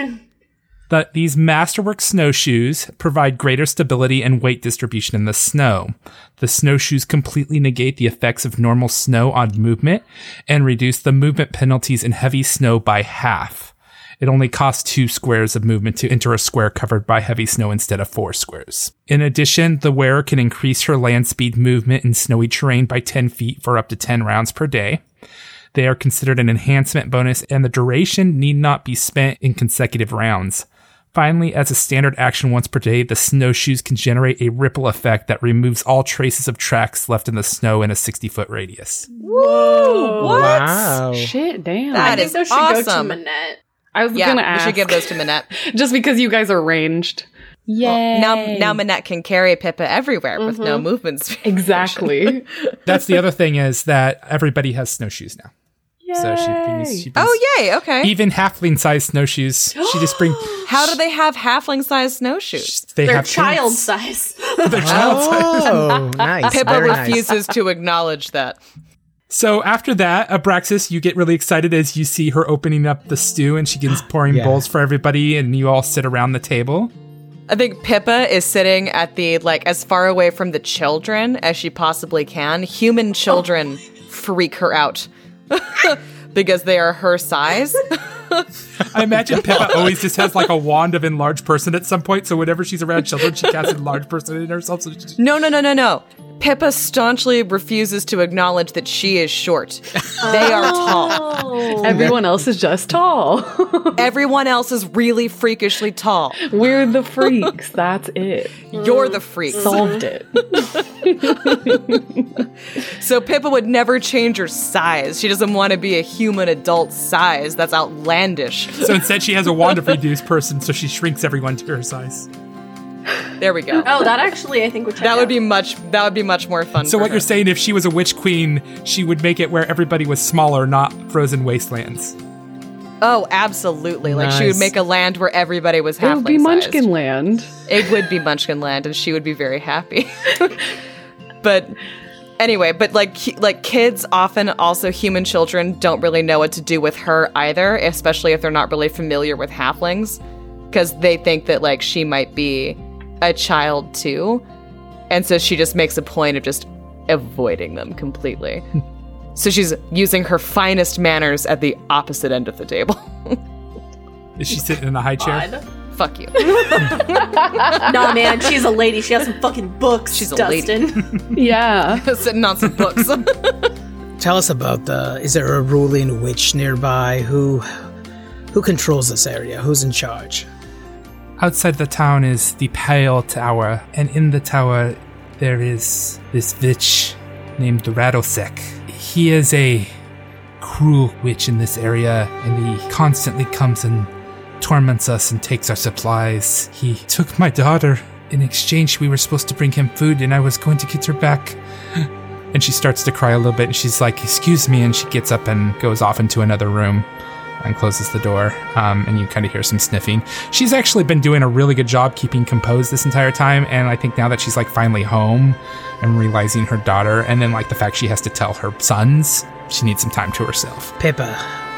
That these masterwork snowshoes provide greater stability and weight distribution in the snow. The snowshoes completely negate the effects of normal snow on movement and reduce the movement penalties in heavy snow by half. It only costs two squares of movement to enter a square covered by heavy snow instead of four squares. In addition, the wearer can increase her land speed movement in snowy terrain by 10 feet for up to 10 rounds per day. They are considered an enhancement bonus, and the duration need not be spent in consecutive rounds. Finally, as a standard action once per day, the snowshoes can generate a ripple effect that removes all traces of tracks left in the snow in a 60 foot radius. Whoa! What? Wow. Shit, damn. That I think is those should go to awesome. Minette. I was Yeah, gonna ask. we should give those to Minette. just because you guys are ranged. Well, now, now Minette can carry Pippa everywhere with no Mm-hmm. movements. Exactly. That's the other thing is that everybody has snowshoes now. So she brings, she brings Oh, yay! Okay. even halfling sized snowshoes. She just brings. How do they have halfling-sized snowshoes? They They're have child pants. size. They're child size. Oh, nice. Pippa Very nice. refuses to acknowledge that. So after that, Abraxas, you get really excited as you see her opening up the stew and she begins pouring Yeah. bowls for everybody, and you all sit around the table. I think Pippa is sitting at the like as far away from the children as she possibly can. Human children freak her out because they are her size. I imagine Pippa always just has like a wand of enlarged person at some point, so whenever she's around children, she casts enlarged person in herself. So she- No, no, no, no, no. Pippa staunchly refuses to acknowledge that she is short. They are oh. tall. Everyone else is just tall. Everyone else is really freakishly tall. We're the freaks. That's it. You're the freak. Solved it. So Pippa would never change her size. She doesn't want to be a human adult size. That's outlandish. so instead, she has a wand of reduced person, so she shrinks everyone to her size. There we go. Oh, that actually I think would check That would out. be much. That would be much more fun. So for what her. you're saying, if she was a witch queen, she would make it where everybody was smaller, not frozen wastelands. Oh, absolutely. Like she would make a land where everybody was happy. It would be halfling Munchkin. Land. It would be Munchkin Land, and she would be very happy. but anyway, but like like kids, often also human children don't really know what to do with her either, especially if they're not really familiar with halflings, because they think that like she might be a child too, and so she just makes a point of just avoiding them completely. so she's using her finest manners at the opposite end of the table. Is she sitting in a high chair? God. Fuck you. Nah, man, she's a lady. She has some fucking books. She's a lady. Dustin. Yeah. Sitting on some books. Tell us about the. Is there a ruling witch nearby who, who controls this area? Who's in charge? Outside the town is the Pale Tower, and in the tower there is this witch named Radosek. He is a cruel witch in this area, and he constantly comes and torments us and takes our supplies. He took my daughter. In exchange, we were supposed to bring him food, and I was going to get her back. And she starts to cry a little bit, and she's like, Excuse me. And she gets up and goes off into another room and closes the door. Um, and you kind of hear some sniffing. She's actually been doing a really good job keeping composed this entire time. And I think now that she's like finally home and realizing her daughter, and then like the fact she has to tell her sons, she needs some time to herself. Pippa,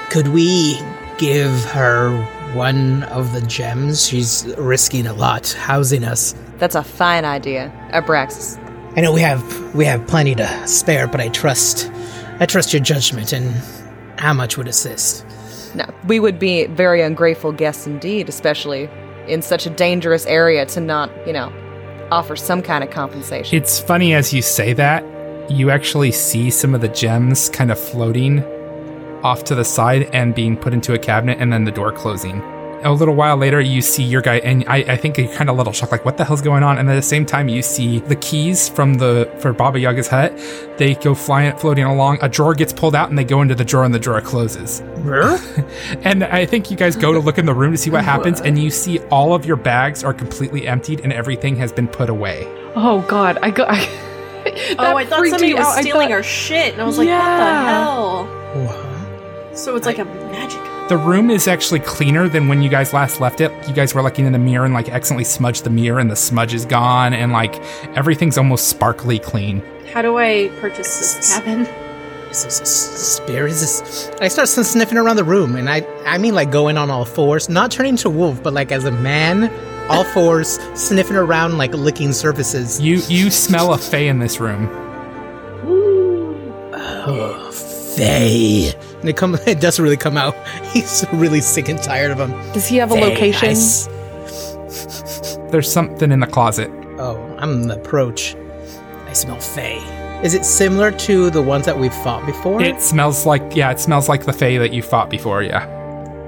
could we give her one of the gems? She's risking a lot housing us. That's a fine idea. Abraxas. I know we have we have plenty to spare, but I trust I trust your judgment and how much would assist. No, we would be very ungrateful guests indeed, especially in such a dangerous area to not, you know, offer some kind of compensation. It's funny as you say that, you actually see some of the gems kind of floating off to the side and being put into a cabinet and then the door closing. A little while later, you see your guy, and I, I think you're kind of a little shocked, like, what the hell's going on? And at the same time, you see the keys from the for Baba Yaga's hut. They go flying, floating along. A drawer gets pulled out, and they go into the drawer, and the drawer closes. And I think you guys go to look in the room to see what happens, and you see all of your bags are completely emptied, and everything has been put away. Oh God, I got. I, oh, I thought somebody was out. Stealing thought- our shit, and I was like, Yeah. what the hell? So it's like a magic. The room is actually cleaner than when you guys last left it. You guys were looking in the mirror and like accidentally smudged the mirror, and the smudge is gone, and like everything's almost sparkly clean. How do I purchase this cabin? Is this spirit? Is this? I start sniffing around the room, and I I mean like going on all fours, not turning into a wolf, but like as a man, all fours, sniffing around like licking surfaces. You you smell a fey in this room. Oh, Faye. And it come it doesn't really come out. He's really sick and tired of him. Does he have a Faye, location? s- There's something in the closet. oh, I'm the approach. I smell Faye. Is it similar to the ones that we've fought before? It smells like yeah, it smells like the fey that you fought before. Yeah.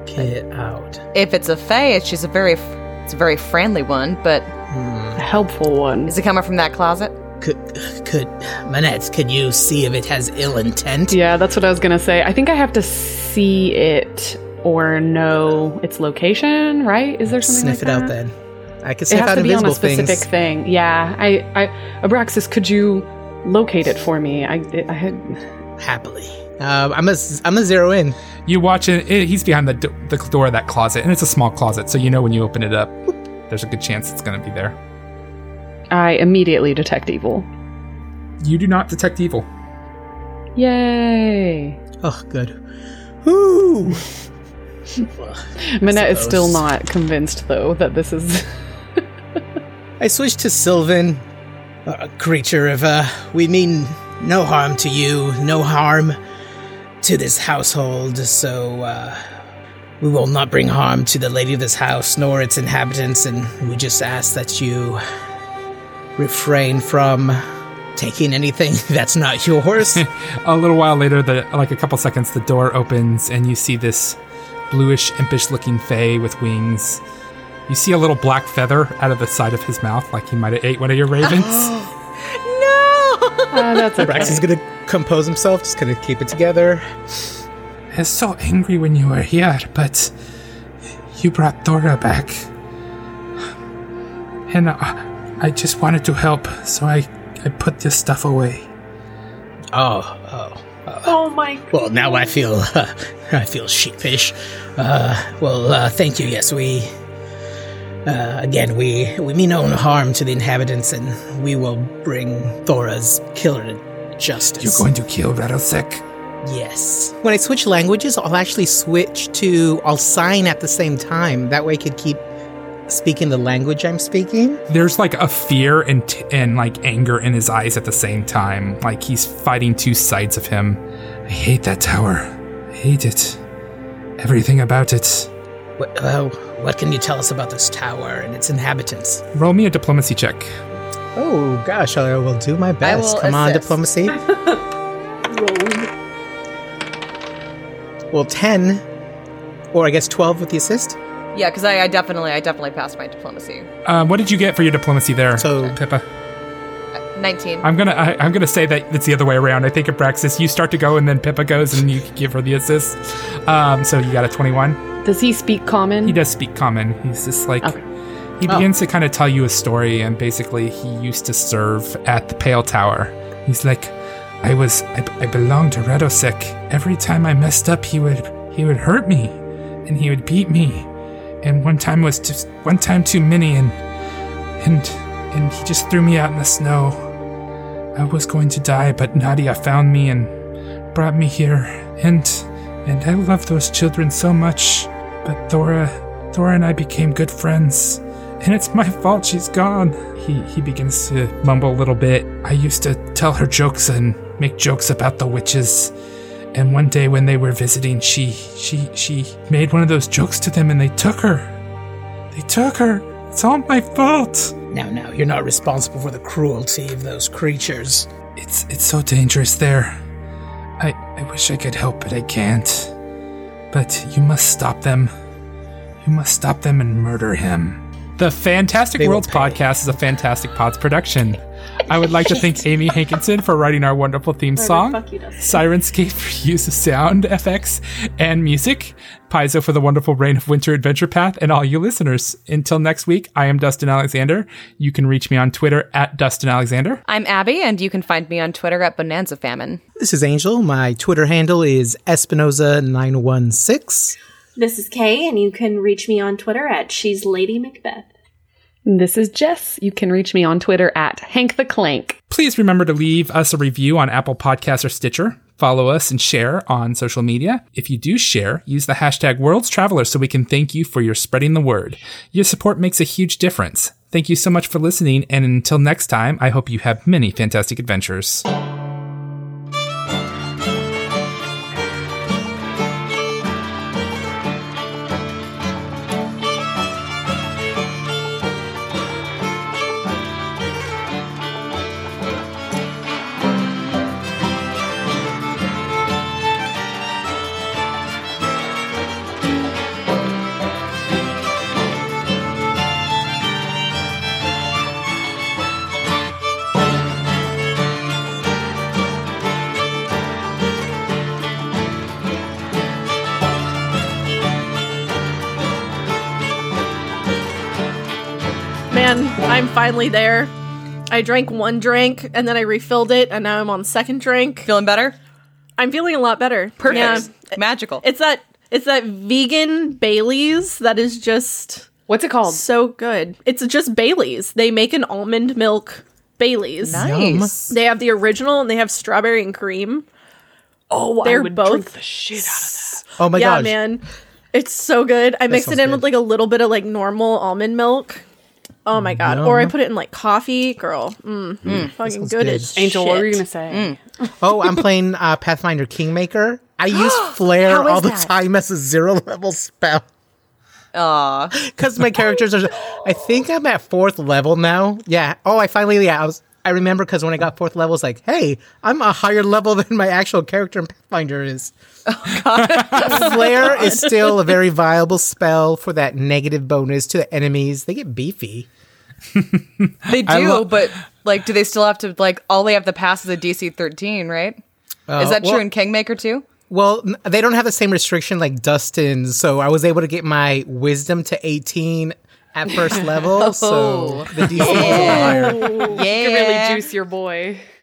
Get out. if it's a fae, she's a very, it's a very friendly one. But hmm. a helpful one. is it coming from that closet? Could could Manette? Could you see if it has ill intent? Yeah, that's what I was gonna say. I think I have to see it or know its location. Right? Is there something? Sniff like it out then. I can sniff It sniff has out to be on a specific things. thing. Yeah, I, I, Abraxas, could you locate it for me? I, I had. Happily. Uh, I'm a I'm a zero in. You watch it. it he's behind the do- the door of that closet, and it's a small closet, so you know when you open it up, there's a good chance it's going to be there. I immediately detect evil. You do not detect evil. Yay! Oh, good. Ooh. Minette is still not convinced, though, that this is. I switched to Sylvan, a creature of uh, we mean no harm to you, no harm to this household. So uh, we will not bring harm to the lady of this house nor its inhabitants, and we just ask that you refrain from taking anything that's not yours. A little while later, the like a couple seconds, the door opens and you see this bluish, impish-looking fey with wings. You see a little black feather out of the side of his mouth, like he might have ate one of your ravens. Uh, that's okay. Brax is gonna compose himself, just gonna keep it together. I was so angry when you were here, but you brought Thora back. And uh, I just wanted to help, so I, I put this stuff away. Oh, oh. Oh my Well, now I feel I feel sheepish. Uh, well, uh, thank you. Yes, we. Uh, again, we we mean no harm to the inhabitants, and we will bring Thora's killer to justice. You're going to kill Radosek? Yes. When I switch languages, I'll actually switch to, I'll sign at the same time. That way I could keep speaking the language I'm speaking. There's like a fear and t- and like anger in his eyes at the same time. Like he's fighting two sides of him. I hate that tower. I hate it. Everything about it. What, uh, what can you tell us about this tower and its inhabitants? Roll me a diplomacy check. Oh gosh, I will do my best. will Come on, diplomacy. well, 10, or I guess 12 with the assist. Yeah, because I, I definitely, I definitely passed my diplomacy. Uh, what did you get for your diplomacy there, So- Pippa? Nineteen. I'm gonna I, I'm gonna say that it's the other way around. I think Abraxas, you start to go and then Pippa goes and you give her the assist. Um, so you got a 21. Does he speak common? He does speak common. He's just like Okay. he begins to kind of tell you a story, and basically he used to serve at the Pale Tower. He's like, I was I, I belonged to Radosek. Every time I messed up, he would he would hurt me, and he would beat me. And one time was just one time too many, and and and he just threw me out in the snow. I was going to die, but Nadia found me and brought me here, and and I love those children so much. But Thora, Thora and I became good friends, and it's my fault she's gone. He he begins to mumble a little bit. I used to tell her jokes and make jokes about the witches. And one day when they were visiting, she she she made one of those jokes to them, and they took her. They took her. It's all my fault. Now, now, you're not responsible for the cruelty of those creatures. It's it's so dangerous there. I I wish I could help, but I can't. But you must stop them. You must stop them and murder him. The Fantastic They Worlds podcast is a Fantastic Pods production. I would like to thank Amy Hankinson for writing our wonderful theme song, fuck you, Syrinscape for use of sound effects and music, Paizo for the wonderful Reign of Winter Adventure Path, and all you listeners. Until next week, I am Dustin Alexander. You can reach me on Twitter at Dustin Alexander. I'm Abby, and you can find me on Twitter at Bonanza Famine. This is Angel. My Twitter handle is Espinoza916. This is Kay, and you can reach me on Twitter at She's Lady Macbeth. This is Jess. You can reach me on Twitter at Hank the Clank. Please remember to leave us a review on Apple Podcasts or Stitcher. Follow us and share on social media. If you do share, use the hashtag Worlds Traveler so we can thank you for your spreading the word. Your support makes a huge difference. Thank you so much for listening, and until next time, I hope you have many fantastic adventures. Finally there. I drank one drink and then I refilled it, and now I'm on second drink. Feeling better? I'm feeling a lot better. Perfect. Yeah. Magical. It's that it's that vegan Bailey's that is just What's it called? so good. It's just Bailey's. They make an almond milk Bailey's. nice. They have the original and they have strawberry and cream. Oh, They're I would both- drink the shit out of that. Oh my yeah, gosh. man. It's so good. I mix it in good. with like a little bit of like normal almond milk. Oh my god. Or I put it in like coffee. Girl. Mm, fucking good, good. as Angel, shit. what were you gonna say? Oh, I'm playing uh, Pathfinder Kingmaker. I use Flare How is all the that? time as a zero level spell. Aw. Because my characters are, I think I'm at fourth level now. Yeah. Oh, I finally, yeah, I was, I remember because when I got fourth level, it's like, hey, I'm a higher level than my actual character in Pathfinder is. Oh, God. Flare is still a very viable spell for that negative bonus to the enemies. They get beefy. They do, lo- but like, do they still have to like? All they have to pass is a DC 13, right? Uh, is that well- true in Kingmaker too? Well, they don't have the same restriction like Dustin, so I was able to get my wisdom to 18 at first level, so Oh. the DC is a little higher. Yeah. You can really juice your boy.